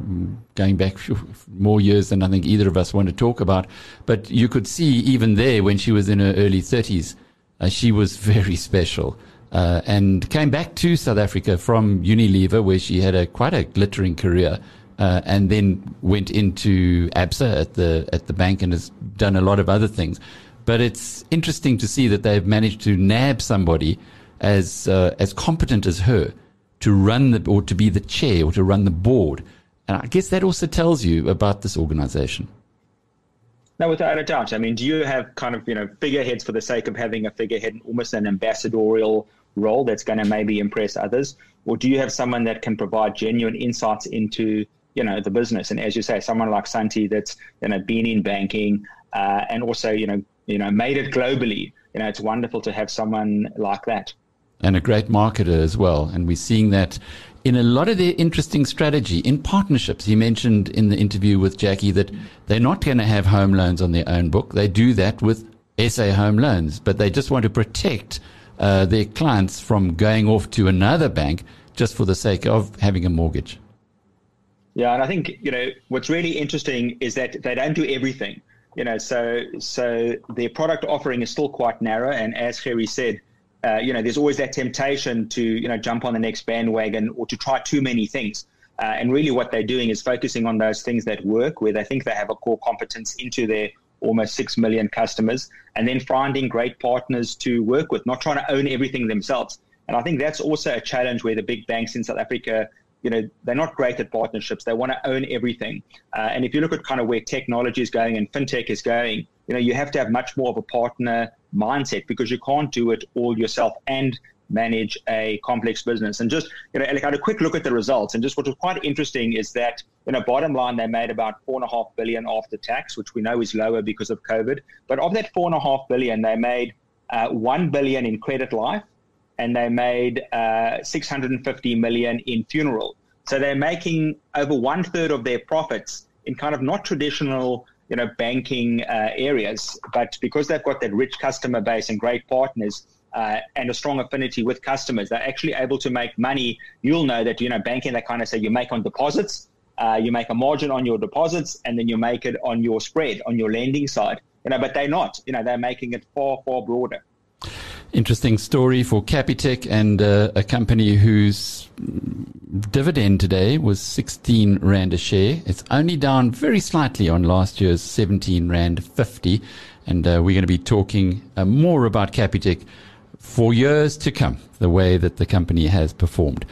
going back (laughs) more years than I think either of us want to talk about. But you could see even there when she was in her early 30s, uh, she was very special. Uh, and came back to South Africa from Unilever, where she had a quite a glittering career, uh, and then went into ABSA at the at the bank and has done a lot of other things. But it's interesting to see that they've managed to nab somebody as uh, as competent as her to run the or to be the chair or to run the board. And I guess that also tells you about this organization. No, without a doubt. I mean, do you have kind of you know figureheads for the sake of having a figurehead, and almost an ambassadorial role that's going to maybe impress others, or do you have someone that can provide genuine insights into you know the business? And as you say, someone like Santie that's you know been in banking uh, and also you know you know made it globally. You know, it's wonderful to have someone like that and a great marketer as well. And we're seeing that in a lot of their interesting strategy in partnerships. He mentioned in the interview with Jackie that they're not going to have home loans on their own book. They do that with SA Home Loans, but they just want to protect uh, their clients from going off to another bank just for the sake of having a mortgage. Yeah, and I think you know what's really interesting is that they don't do everything. You know, so so their product offering is still quite narrow, and as Harry said, uh, you know, there's always that temptation to, you know, jump on the next bandwagon or to try too many things. Uh, and really, what they're doing is focusing on those things that work, where they think they have a core competence into their almost 6 million customers, and then finding great partners to work with, not trying to own everything themselves. And I think that's also a challenge where the big banks in South Africa, you know, they're not great at partnerships. They want to own everything. Uh, and if you look at kind of where technology is going and fintech is going, you know, you have to have much more of a partner mindset because you can't do it all yourself and manage a complex business. And just, you know, like I had a quick look at the results. And just what was quite interesting is that, you know, bottom line, they made about four and a half billion after tax, which we know is lower because of COVID. But of that four and a half billion, they made uh, one billion in credit life and they made uh, 650 million in funeral. So they're making over one third of their profits in kind of not traditional you know banking uh, areas, but because they've got that rich customer base and great partners, uh, and a strong affinity with customers, they're actually able to make money. You'll know that, you know, banking, they kind of say you make on deposits, uh, you make a margin on your deposits, and then you make it on your spread, on your lending side. You know, but they're not. You know, they're making it far, far broader. Interesting story for Capitec and uh, a company whose dividend today was 16 Rand a share. It's only down very slightly on last year's 17 Rand 50. And uh, we're going to be talking uh, more about Capitec for years to come, the way that the company has performed.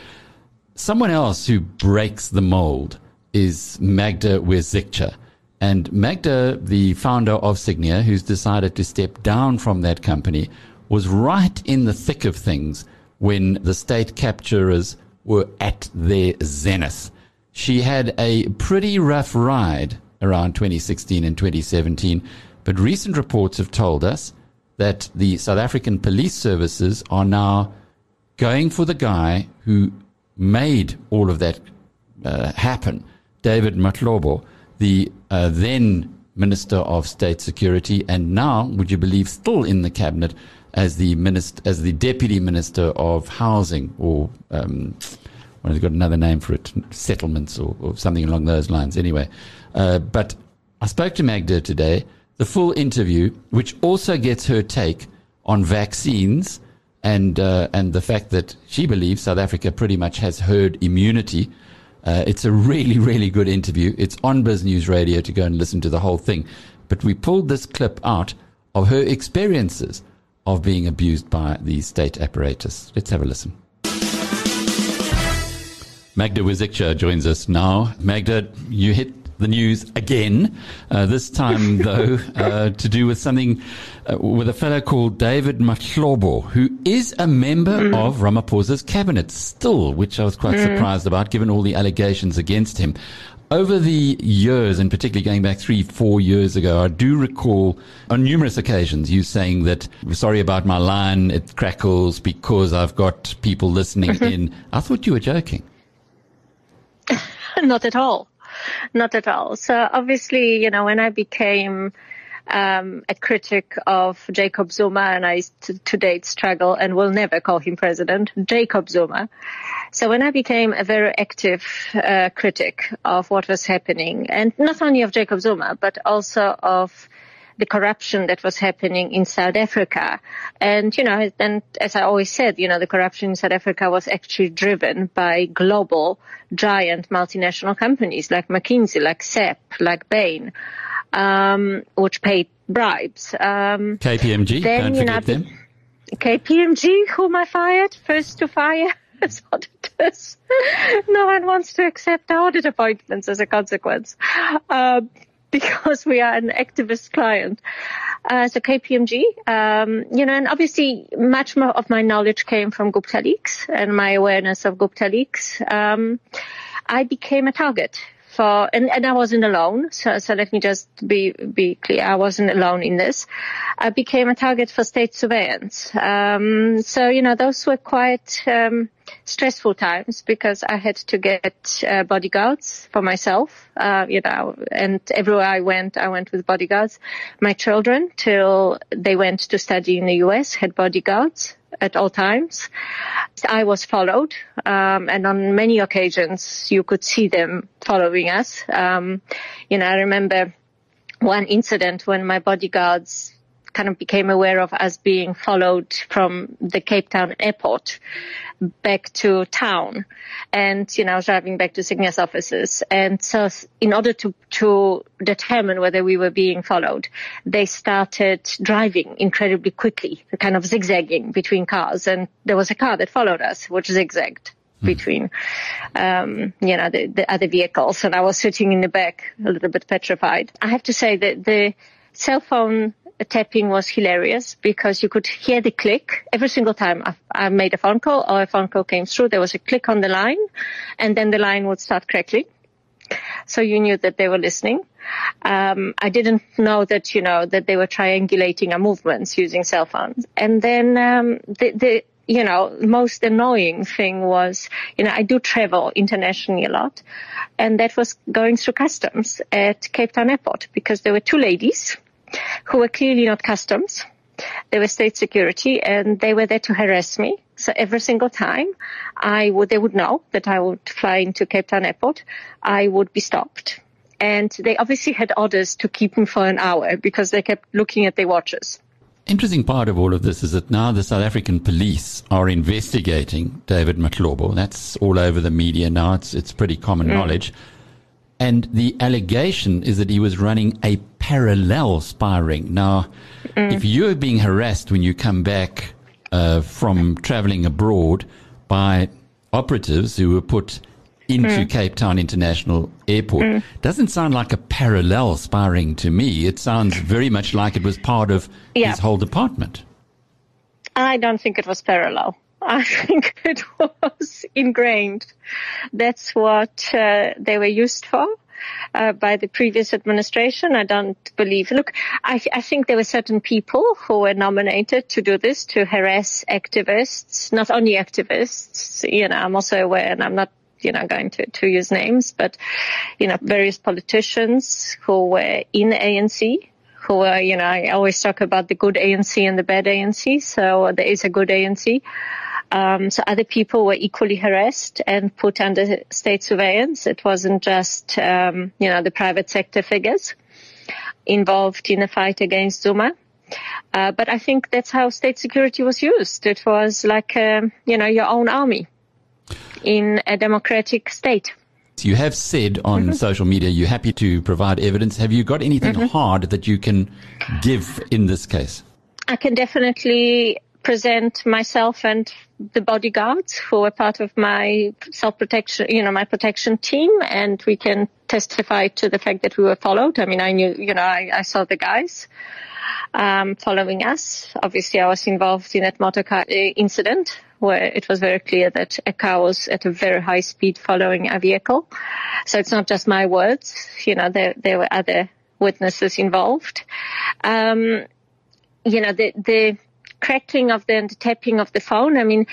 Someone else who breaks the mold is Magda Wierzycka. And Magda, the founder of Sygnia, who's decided to step down from that company, was right in the thick of things when the state capturers were at their zenith. She had a pretty rough ride around 2016 and 2017, but recent reports have told us that the South African police services are now going for the guy who made all of that uh, happen, David Mahlobo, the uh, then Minister of State Security, and now, would you believe, still in the cabinet as the minister, as the Deputy Minister of Housing, or um, well, they've got another name for it, settlements or, or something along those lines. Anyway, uh, but I spoke to Magda today the full interview, which also gets her take on vaccines and uh, and the fact that she believes South Africa pretty much has herd immunity. Uh, it's a really, really good interview. It's on Biz News Radio to go and listen to the whole thing. But we pulled this clip out of her experiences of being abused by the state apparatus. Let's have a listen. Magda Wierzycka joins us now. Magda, you hit the news again. Uh, this time, (laughs) though, uh, to do with something uh, with a fellow called David Mahlobo, who is a member mm. of Ramaphosa's cabinet still, which I was quite mm. surprised about, given all the allegations against him. Over the years, and particularly going back three, four years ago, I do recall on numerous occasions you saying that, sorry about my line, it crackles because I've got people listening mm-hmm. in. I thought you were joking. (laughs) Not at all not at all. So obviously, you know, when I became um, a critic of Jacob Zuma, and I to, to date struggle and will never call him president, Jacob Zuma. So when I became a very active uh, critic of what was happening, and not only of Jacob Zuma, but also of the corruption that was happening in South Africa. And, you know, and as I always said, you know, the corruption in South Africa was actually driven by global giant multinational companies like McKinsey, like SAP, like Bain, um, which paid bribes. Um, KPMG, then, don't forget know, them. KPMG, whom I fired, first to fire (laughs) as auditors. no one wants to accept audit appointments as a consequence. Um, (laughs) because we are an activist client. Uh, so KPMG, um, you know, and obviously much more of my knowledge came from Gupta Leaks and my awareness of Gupta Leaks. Um, I became a target for, and, and I wasn't alone. So, so let me just be, be clear. I wasn't alone in this. I became a target for state surveillance. Um, so, you know, those were quite, um, stressful times because I had to get uh, bodyguards for myself, uh, you know, and everywhere I went, I went with bodyguards. My children, till they went to study in the US, had bodyguards at all times. I was followed, um, and on many occasions you could see them following us. Um, you know, I remember one incident when my bodyguards kind of became aware of us being followed from the Cape Town airport back to town and, you know, driving back to Cygnus offices. And so in order to, to determine whether we were being followed, they started driving incredibly quickly, kind of zigzagging between cars. And there was a car that followed us, which zigzagged between, um, you know, the, the other vehicles. And I was sitting in the back a little bit petrified. I have to say that the cell phone tapping was hilarious because you could hear the click every single time I, made a phone call or a phone call came through. There was a click on the line and then the line would start crackling. So you knew that they were listening. Um, I didn't know that, you know, that they were triangulating our movements using cell phones. And then, um, the, the, you know, most annoying thing was, you know, I do travel internationally a lot and that was going through customs at Cape Town airport because there were two ladies who were clearly not customs. They were state security and they were there to harass me. So every single time I would, they would know that I would fly into Cape Town airport, I would be stopped. And they obviously had orders to keep me for an hour because they kept looking at their watches. Interesting part of all of this is that now the South African police are investigating David Mahlobo. That's all over the media now. It's, it's pretty common mm. knowledge. And the allegation is that he was running a parallel spy ring. Now, mm. if you're being harassed when you come back uh, from traveling abroad by operatives who were put into mm. Cape Town International Airport, mm. doesn't sound like a parallel spy ring to me. It sounds very much like it was part of yeah. his whole department. I don't think it was parallel. I think it was ingrained. That's what uh, they were used for. Uh, by the previous administration. I don't believe. Look, I, I, think there were certain people who were nominated to do this to harass activists, not only activists. You know, I'm also aware, and I'm not, you know, going to, to use names, but you know, various politicians who were in ANC who are, you know, I always talk about the good ANC and the bad ANC. So there is a good ANC. Um, so other people were equally harassed and put under state surveillance. It wasn't just, um, you know, the private sector figures involved in the fight against Zuma. Uh, but I think that's how state security was used. It was like, um, you know, your own army in a democratic state. You have said on mm-hmm. social media you're happy to provide evidence. Have you got anything mm-hmm. hard that you can give in this case? I can definitely present myself and the bodyguards who were part of my self protection, you know, my protection team, and we can testify to the fact that we were followed. I mean, I knew, you know, I, I saw the guys um, following us. Obviously, I was involved in that motor car uh, incident where it was very clear that a car was at a very high speed following a vehicle. So it's not just my words, you know, there, there were other witnesses involved. Um, you know, the, the crackling of the, the tapping of the phone. I mean,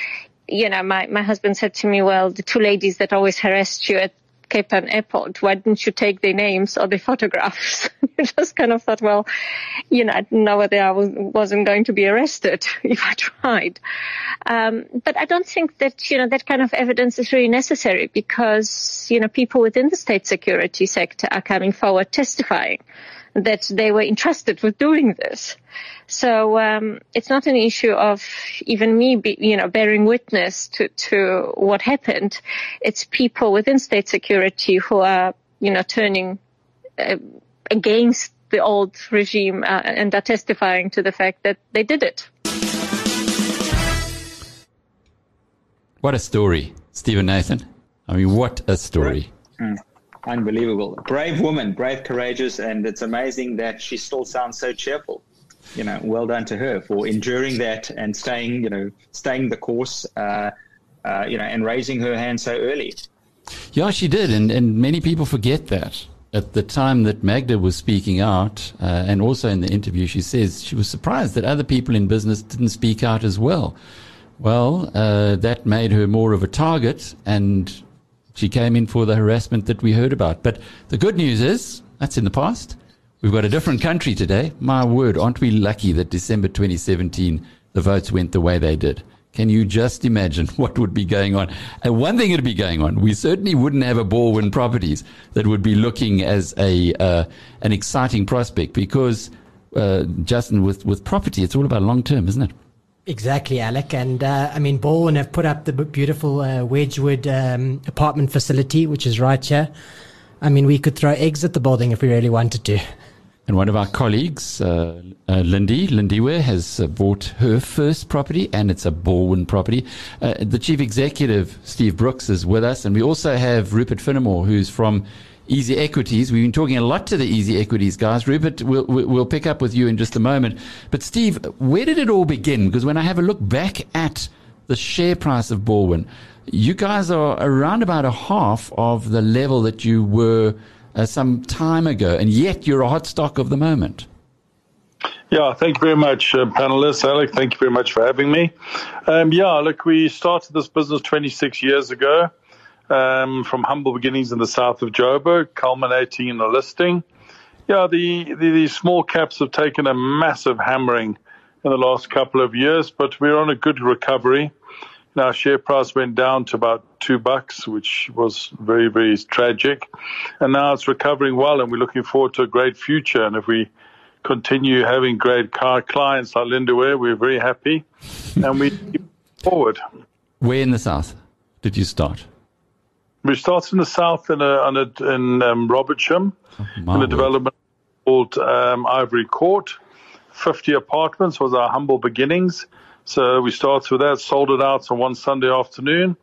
you know, my, my husband said to me, well, the two ladies that always harassed you at Cape Town airport, why didn't you take their names or their (laughs) photographs? (laughs) I just kind of thought, well, you know, I didn't know whether I was, wasn't going to be arrested (laughs) if I tried. Um, but I don't think that, you know, that kind of evidence is really necessary because, you know, people within the state security sector are coming forward testifying that they were entrusted with doing this. So um, it's not an issue of even me, be, you know, bearing witness to, to what happened. It's people within state security who are, you know, turning uh, against the old regime uh, and are testifying to the fact that they did it. What a story, Steven Nathan. I mean, what a story. Mm. Unbelievable. Brave woman, brave, courageous, and it's amazing that she still sounds so cheerful you know, well done to her for enduring that and staying, you know, staying the course, uh, uh, you know, and raising her hand so early. Yeah, she did, and and many people forget that. At the time that Magda was speaking out, uh, and also in the interview, she says she was surprised that other people in business didn't speak out as well. Well, uh, that made her more of a target, and she came in for the harassment that we heard about. But the good news is that's in the past. We've got a different country today. My word, aren't we lucky that December 2017 the votes went the way they did? Can you just imagine (laughs) what would be going on? And one thing would be going on. We certainly wouldn't have a Balwin Properties that would be looking as a uh, an exciting prospect because uh, Justin, with, with property, it's all about long term, isn't it? Exactly, Alec. And uh, I mean, Balwin have put up the beautiful uh, Wedgwood um, apartment facility, which is right here. I mean, we could throw eggs at the building if we really wanted to. And one of our colleagues, uh, uh, Lindy, Lindiwe, has uh, bought her first property, and it's a Balwin property. Uh, the chief executive, Steve Brooks, is with us, and we also have Rupert Finnemore, who's from Easy Equities. We've been talking a lot to the Easy Equities guys. Rupert, we'll, we'll pick up with you in just a moment. But Steve, where did it all begin? Because when I have a look back at the share price of Balwin, you guys are around about a half of the level that you were uh, some time ago, and yet you're a hot stock of the moment. Yeah, thank you very much, uh, panelists. Alec, thank you very much for having me. Um, yeah, look, we started this business 26 years ago um, from humble beginnings in the south of Joburg, culminating in a listing. Yeah, the, the, the small caps have taken a massive hammering in the last couple of years, but we're on a good recovery. Now, share price went down to about two bucks, which was very, very tragic. And now it's recovering well, and we're looking forward to a great future. And if we continue having great car clients like Lindiwe, we're very happy, and we (laughs) keep forward. Where in the south did you start? We started in the south in a, on a, in um, Robertsham, oh, in a development called um, Ivory Court. 50 apartments was our humble beginnings. So we started with that, sold it out on one Sunday afternoon,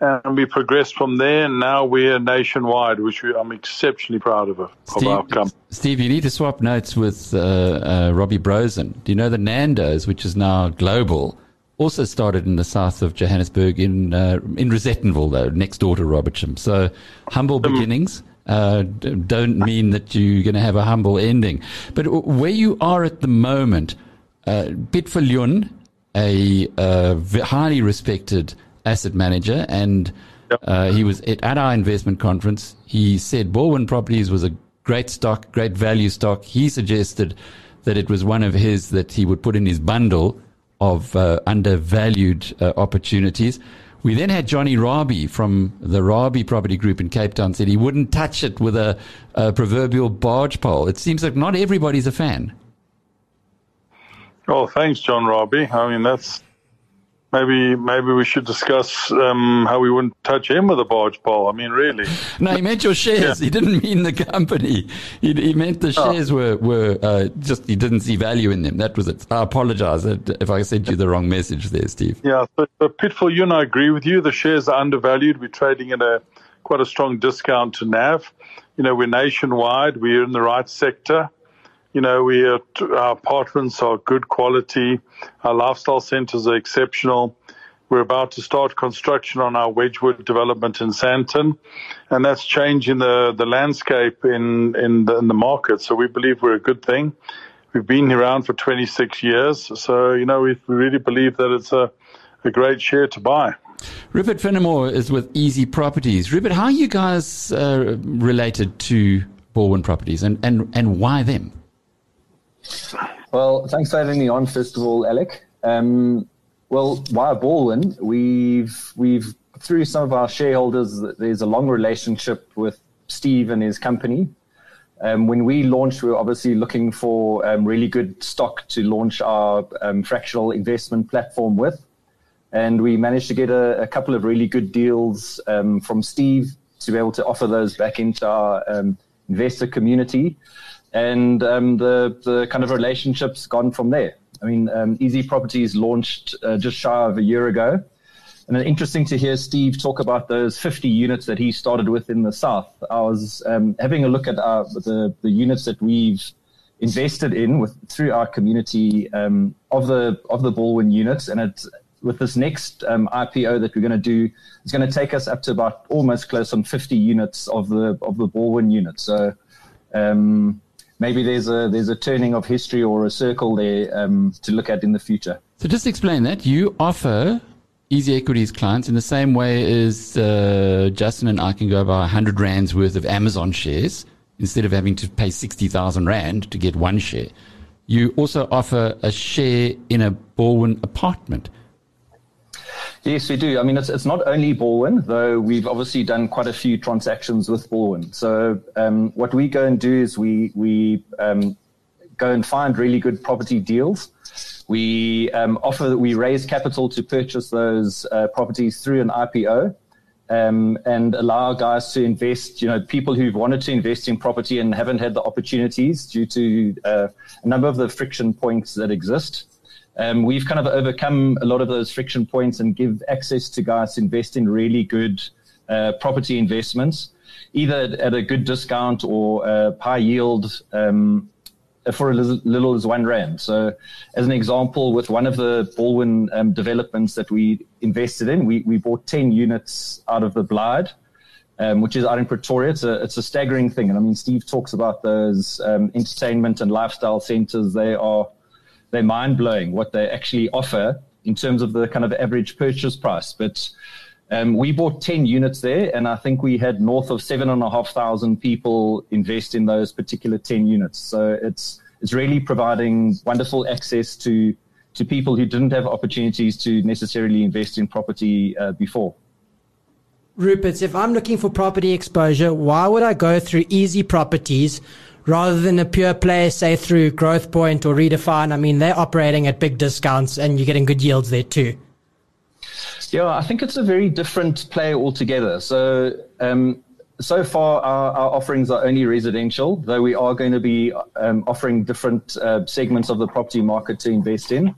and we progressed from there. And now we're nationwide, which we, I'm exceptionally proud of, of Steve, our company. Steve, you need to swap notes with uh, uh, Robbie Brozin. Do you know the Nando's, which is now global? Also started in the south of Johannesburg in uh, in Rosettenville, though, next door to Robertsham. So humble um, beginnings. Uh, don't mean that you're going to have a humble ending. But where you are at the moment, uh, a uh, highly respected asset manager, and uh, he was at, at, our investment conference. He said Balwin Properties was a great stock, great value stock. He suggested that it was one of his that he would put in his bundle of uh, undervalued uh, opportunities. We then had Johnny Rabie from the Rabie Property Group in Cape Town said he wouldn't touch it with a, a proverbial barge pole. It seems like not everybody's a fan. Oh, thanks, John Rabie. I mean, that's maybe maybe we should discuss um, how we wouldn't touch him with a barge pole. I mean, really. no, he meant your shares. Yeah. He didn't mean the company. He, he meant the oh. shares oh. were were uh, just he didn't see value in them. That was it. I apologize if I sent you the wrong message there, Steve. Yeah, but, but Pitfall, you and I agree with you. The shares are undervalued. We're trading at a quite a strong discount to NAV. You know, we're nationwide. We're in the right sector. You know, we are, our apartments are good quality. Our lifestyle centers are exceptional. We're about to start construction on our Wedgwood development in Sandton, and that's changing the, the landscape in, in the, in the market. So we believe we're a good thing. We've been around for 26 years. So, you know, we, really believe that it's a, a great share to buy. Rupert Finnemore is with Easy Properties. Rupert, how are you guys uh, related to Balwin Properties and, and, and why them? Well, thanks for having me on. First of all, Alec. Um, well, via Balwin, we've we've through some of our shareholders. There's a long relationship with Steve and his company. Um, when we launched, we were obviously looking for um, really good stock to launch our um, fractional investment platform with, and we managed to get a, a couple of really good deals um, from Steve to be able to offer those back into our um, investor community and um, the the kind of relationships gone from there. I mean, um, Easy Properties launched uh, just shy of a year ago, and it's interesting to hear Steve talk about those 50 units that he started with in the south. I was um, having a look at our, the the units that we've invested in with through our community um, of the of the Balwin units, and it with this next um, IPO that we're going to do, it's going to take us up to about almost close on 50 units of the of the Balwin units. So um, maybe there's a there's a turning of history or a circle there um, to look at in the future. So just explain that you offer Easy Equities clients in the same way as uh, Justin and I can go buy 100 rands worth of Amazon shares instead of having to pay 60,000 rand to get one share. You also offer a share in a Balwin apartment. Yes, we do. I mean, it's, it's not only Balwin, though we've obviously done quite a few transactions with Balwin. So um, what we go and do is we we um, go and find really good property deals. We um, offer, we raise capital to purchase those uh, properties through an IPO. Um, and allow guys to invest, you know, people who've wanted to invest in property and haven't had the opportunities due to uh, a number of the friction points that exist. Um, we've kind of overcome a lot of those friction points and give access to guys to invest in really good uh, property investments, either at a good discount or a high yield um, for as little as one rand. So, as an example, with one of the Balwin um, developments that we invested in, we, we bought 10 units out of the Blyde. Um, which is out in Pretoria. It's a, it's a staggering thing. And I mean, Steve talks about those um, entertainment and lifestyle centers. They are, they're mind blowing what they actually offer in terms of the kind of average purchase price. But um, we bought 10 units there, and I think we had north of 7,500 people invest in those particular 10 units. So it's, it's really providing wonderful access to, to people who didn't have opportunities to necessarily invest in property uh, before. Rupert, if I'm looking for property exposure, why would I go through easy properties rather than a pure play, say through Growthpoint or Redefine? I mean, they're operating at big discounts and you're getting good yields there too. Yeah, I think it's a very different play altogether. So, um, so far, our, our, offerings are only residential, though we are going to be um, offering different uh, segments of the property market to invest in.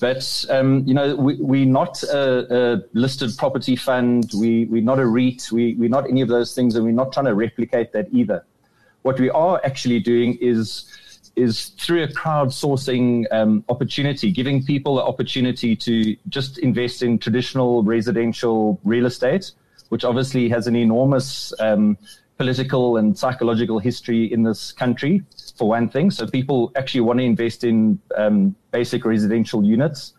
But um, you know, we, we're not a, a, listed property fund. We we're not a REIT. We we're not any of those things, and we're not trying to replicate that either. What we are actually doing is is through a crowdsourcing um, opportunity, giving people the opportunity to just invest in traditional residential real estate, which obviously has an enormous um, political and psychological history in this country, for one thing. So people actually want to invest in um, basic residential units.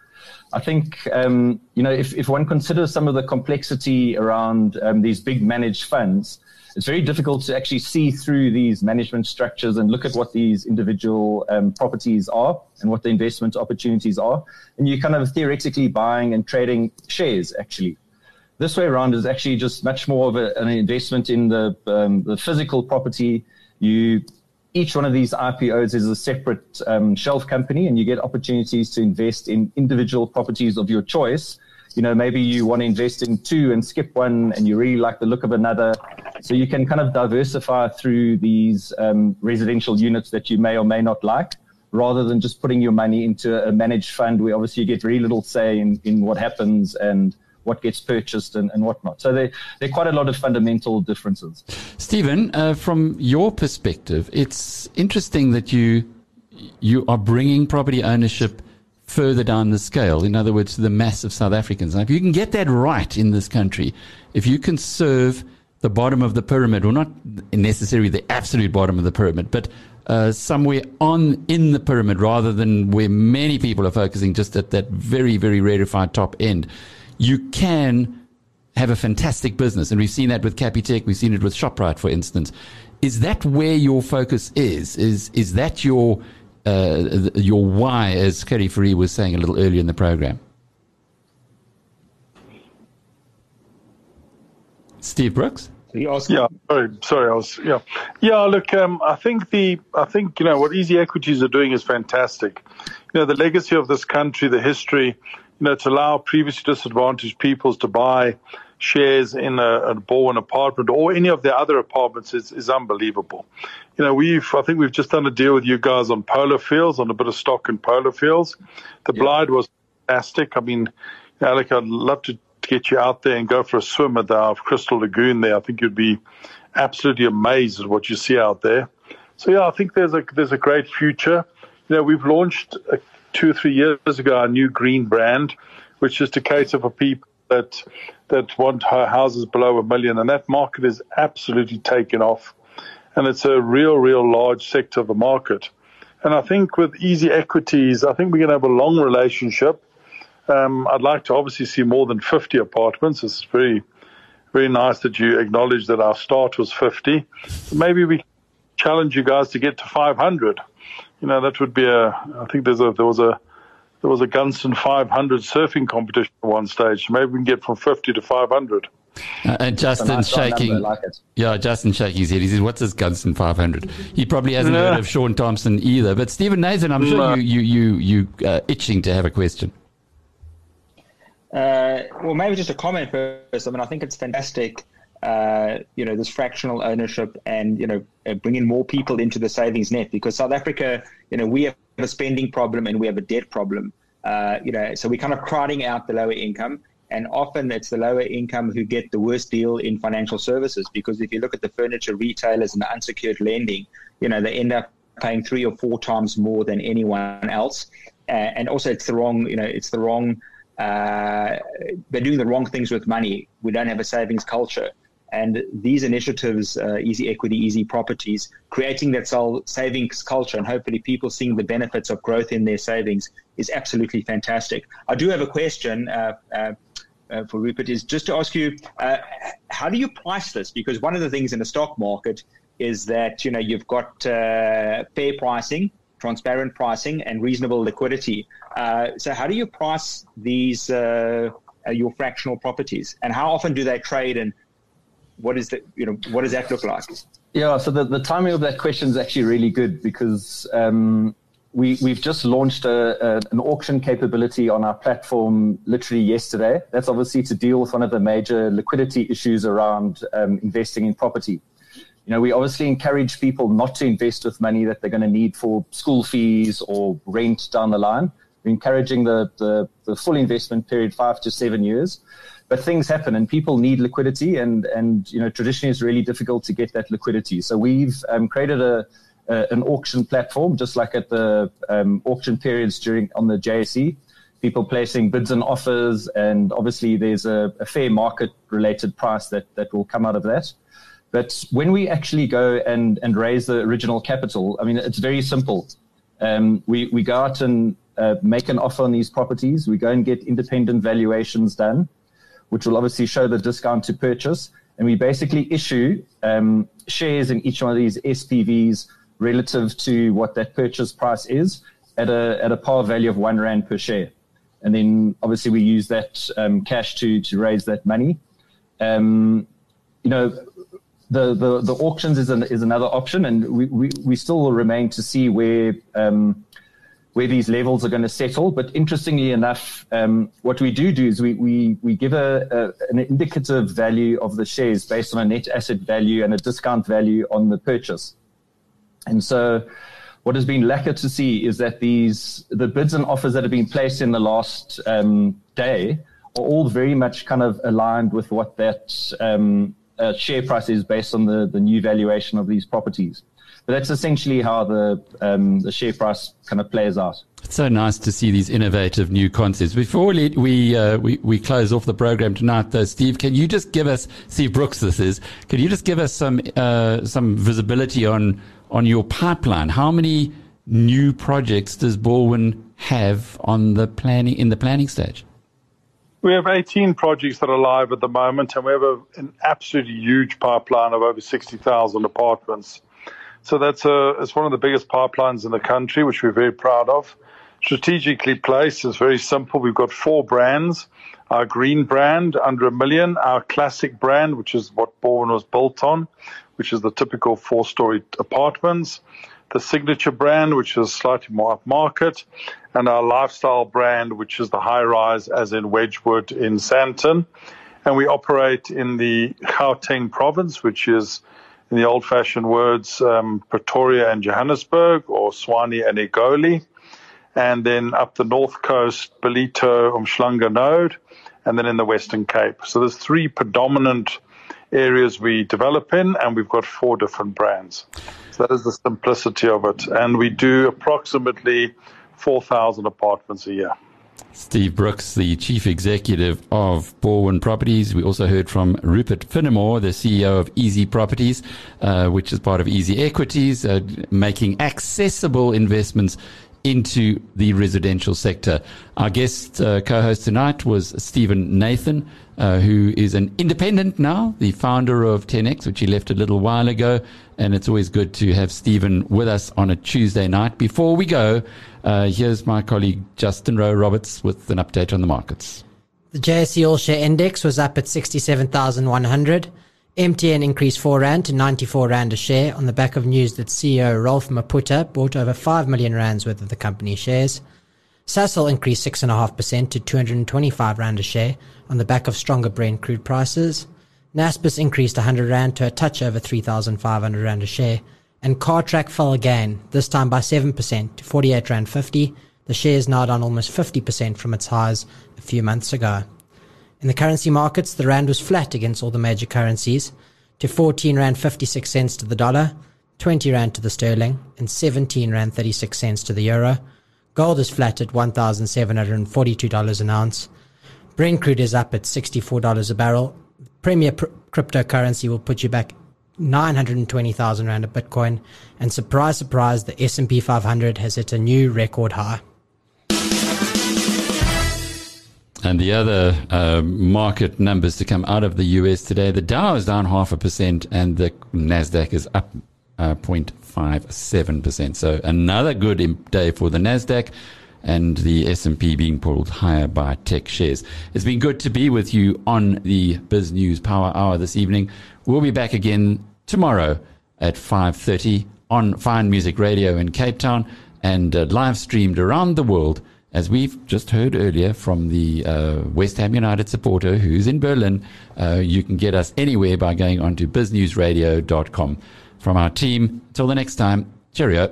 I think, um, you know, if, if one considers some of the complexity around um, these big managed funds, it's very difficult to actually see through these management structures and look at what these individual um, properties are and what the investment opportunities are. And you're kind of theoretically buying and trading shares, actually. This way around is actually just much more of a, an investment in the, um, the physical property. You each one of these IPOs is a separate um, shelf company, and you get opportunities to invest in individual properties of your choice you know, maybe you want to invest in two and skip one and you really like the look of another. So you can kind of diversify through these um, residential units that you may or may not like rather than just putting your money into a managed fund where obviously you get very little say in, in what happens and what gets purchased and, and whatnot. So there, there are quite a lot of fundamental differences. Steven, uh, from your perspective, it's interesting that you you are bringing property ownership further down the scale. In other words, the mass of South Africans. If you can get that right in this country, if you can serve the bottom of the pyramid, or not necessarily the absolute bottom of the pyramid, but uh, somewhere on in the pyramid rather than where many people are focusing just at that very, very rarefied top end, you can have a fantastic business. And we've seen that with Capitec. We've seen it with ShopRite, for instance. Is that where your focus is? Is, is that your, uh, your why, as Gerrie Fourie was saying a little earlier in the program? Steve Brooks. Yeah, sorry, sorry, I was yeah, yeah. Look, um, I think the I think you know what Easy Equities are doing is fantastic. You know the legacy of this country, the history. You know to allow previously disadvantaged peoples to buy shares in a, a Balwin apartment or any of the other apartments is, is unbelievable. You know, we've, I think we've just done a deal with you guys on Polo Fields, on a bit of stock in Polo Fields. The yeah. Blyde was fantastic. I mean, Alec, I'd love to, to get you out there and go for a swim at the Crystal Lagoon there. I think you'd be absolutely amazed at what you see out there. So yeah, I think there's a, there's a great future. You know, we've launched uh, two or three years ago our new green brand, which is to cater for people that that want houses below a million, and that market is absolutely taken off, and it's a real, real large sector of the market. And I think with easy equities, I think we're going to have a long relationship. Um, I'd like to obviously see more than 50 apartments. It's very, very nice that you acknowledge that our start was 50. Maybe we challenge you guys to get to 500. You know, that would be a, I think there's a, there was a, there was a Gunston 500 surfing competition at one stage. Maybe we can get from 50 to 500. Uh, and Justin nice shaking. like. Yeah, Justin shaking his head. He says, "What's this Gunston 500?" He probably hasn't No. heard of Shaun Tomson either. But Steven Nathan, I'm sure No. you you you you uh, itching to have a question. Uh, well, maybe just a comment first. I mean, I think it's fantastic. Uh, you know, this fractional ownership and you know, uh, bringing more people into the savings net because South Africa, you know, we have a spending problem and we have a debt problem. Uh, you know, so we're kind of crowding out the lower income, and often it's the lower income who get the worst deal in financial services because if you look at the furniture retailers and the unsecured lending, you know, they end up paying three or four times more than anyone else, uh, and also it's the wrong, you know, it's the wrong uh, they're doing the wrong things with money. We don't have a savings culture. And these initiatives, uh, Easy Equity, Easy Properties, creating that savings culture and hopefully people seeing the benefits of growth in their savings is absolutely fantastic. I do have a question uh, uh, uh, for Rupert is just to ask you, uh, how do you price this? Because one of the things in the stock market is that, you know, you've got uh, fair pricing, transparent pricing and reasonable liquidity. Uh, so how do you price these uh, uh, your fractional properties, and how often do they trade, and what is the you know what does that look like? Yeah, so the, the timing of that question is actually really good because um, we, we've just launched a, a, an auction capability on our platform literally yesterday. That's obviously to deal with one of the major liquidity issues around um, investing in property. You know, we obviously encourage people not to invest with money that they're going to need for school fees or rent down the line. We're encouraging the, the, the full investment period, five to seven years. But things happen and people need liquidity and, and you know, traditionally it's really difficult to get that liquidity. So we've um, created a, a, an auction platform, just like at the um, auction periods during on the JSE. People placing bids and offers, and obviously there's a, a fair market related price that, that will come out of that. But when we actually go and, and raise the original capital, I mean, it's very simple. Um, we, we go out and uh, make an offer on these properties. We go and get independent valuations done, which will obviously show the discount to purchase. And we basically issue um, shares in each one of these SPVs relative to what that purchase price is at a, at a par value of one Rand per share. And then obviously we use that um, cash to, to raise that money. Um, you know, the, the, the auctions is, an, is another option, and we, we, we still remain to see where um, where these levels are going to settle. But interestingly enough, um, what we do do is we we, we give a, a, an indicative value of the shares based on a net asset value and a discount value on the purchase. And so, what has been lacquer to see is that these the bids and offers that have been placed in the last um, day are all very much kind of aligned with what that um, uh, share price is based on the, the new valuation of these properties. But that's essentially how the um, the share price kind of plays out. It's so nice to see these innovative new concepts. Before we we, uh, we we close off the program tonight, though, Steve, can you just give us Steve Brooks? This is. Can you just give us some uh, some visibility on on your pipeline? How many new projects does Balwin have on the planning in the planning stage? We have 18 projects that are live at the moment, and we have a, an absolutely huge pipeline of over 60,000 apartments. So that's a, it's one of the biggest pipelines in the country, which we're very proud of. Strategically placed, it's very simple. We've got four brands. Our green brand, under a million. Our classic brand, which is what Bourne was built on, which is the typical four-story apartments. The signature brand, which is slightly more upmarket. And our lifestyle brand, which is the high-rise, as in Wedgwood in Sandton. And we operate in the Gauteng province, which is in the old fashioned words, um, Pretoria and Johannesburg, or Tshwane and Egoli. And then up the north coast, Ballito, Umhlanga Node, and then in the Western Cape. So there's three predominant areas we develop in, and we've got four different brands. So that is the simplicity of it. And we do approximately 4,000 apartments a year. Steve Brooks, the chief executive of Balwin Properties. We also heard from Rupert Finnemore, the CEO of Easy Properties, uh, which is part of Easy Equities, uh, making accessible investments into the residential sector. Our guest uh, co-host tonight was Steven Nathan, uh, who is an independent now, the founder of 10X, which he left a little while ago. And it's always good to have Steven with us on a Tuesday night. Before we go, uh, here's my colleague Justin Rowe Roberts with an update on the markets. The JSE All Share Index was up at 67,100. MTN increased 4 Rand to 94 Rand a share on the back of news that CEO Ralph Mupita bought over 5 million Rands worth of the company's shares. Sasol increased 6.5% to 225 Rand a share on the back of stronger Brent crude prices. Naspers increased 100 Rand to a touch over 3,500 Rand a share. And Cartrack fell again, this time by 7% to 48 Rand 50. The share is now down almost 50% from its highs a few months ago. In the currency markets, the rand was flat against all the major currencies to 14 rand 56 cents to the dollar, 20 rand to the sterling, and 17 rand 36 cents to the euro. Gold is flat at $1,742 an ounce. Brent crude is up at $64 a barrel. Premier pr- cryptocurrency will put you back 920,000 rand a Bitcoin. And surprise, surprise, the S&P 500 has hit a new record high. And the other uh, market numbers to come out of the US today the Dow is down half a percent and the NASDAQ is up uh, 0.57%. So another good day for the NASDAQ and the S&P being pulled higher by tech shares. It's been good to be with you on the Biz News Power Hour this evening. We'll be back again tomorrow at 5.30 on Fine Music Radio in Cape Town and uh, live streamed around the world as we've just heard earlier from the uh, West Ham United supporter who's in Berlin, uh, you can get us anywhere by going onto biznewsradio.com. From our team, till the next time, cheerio.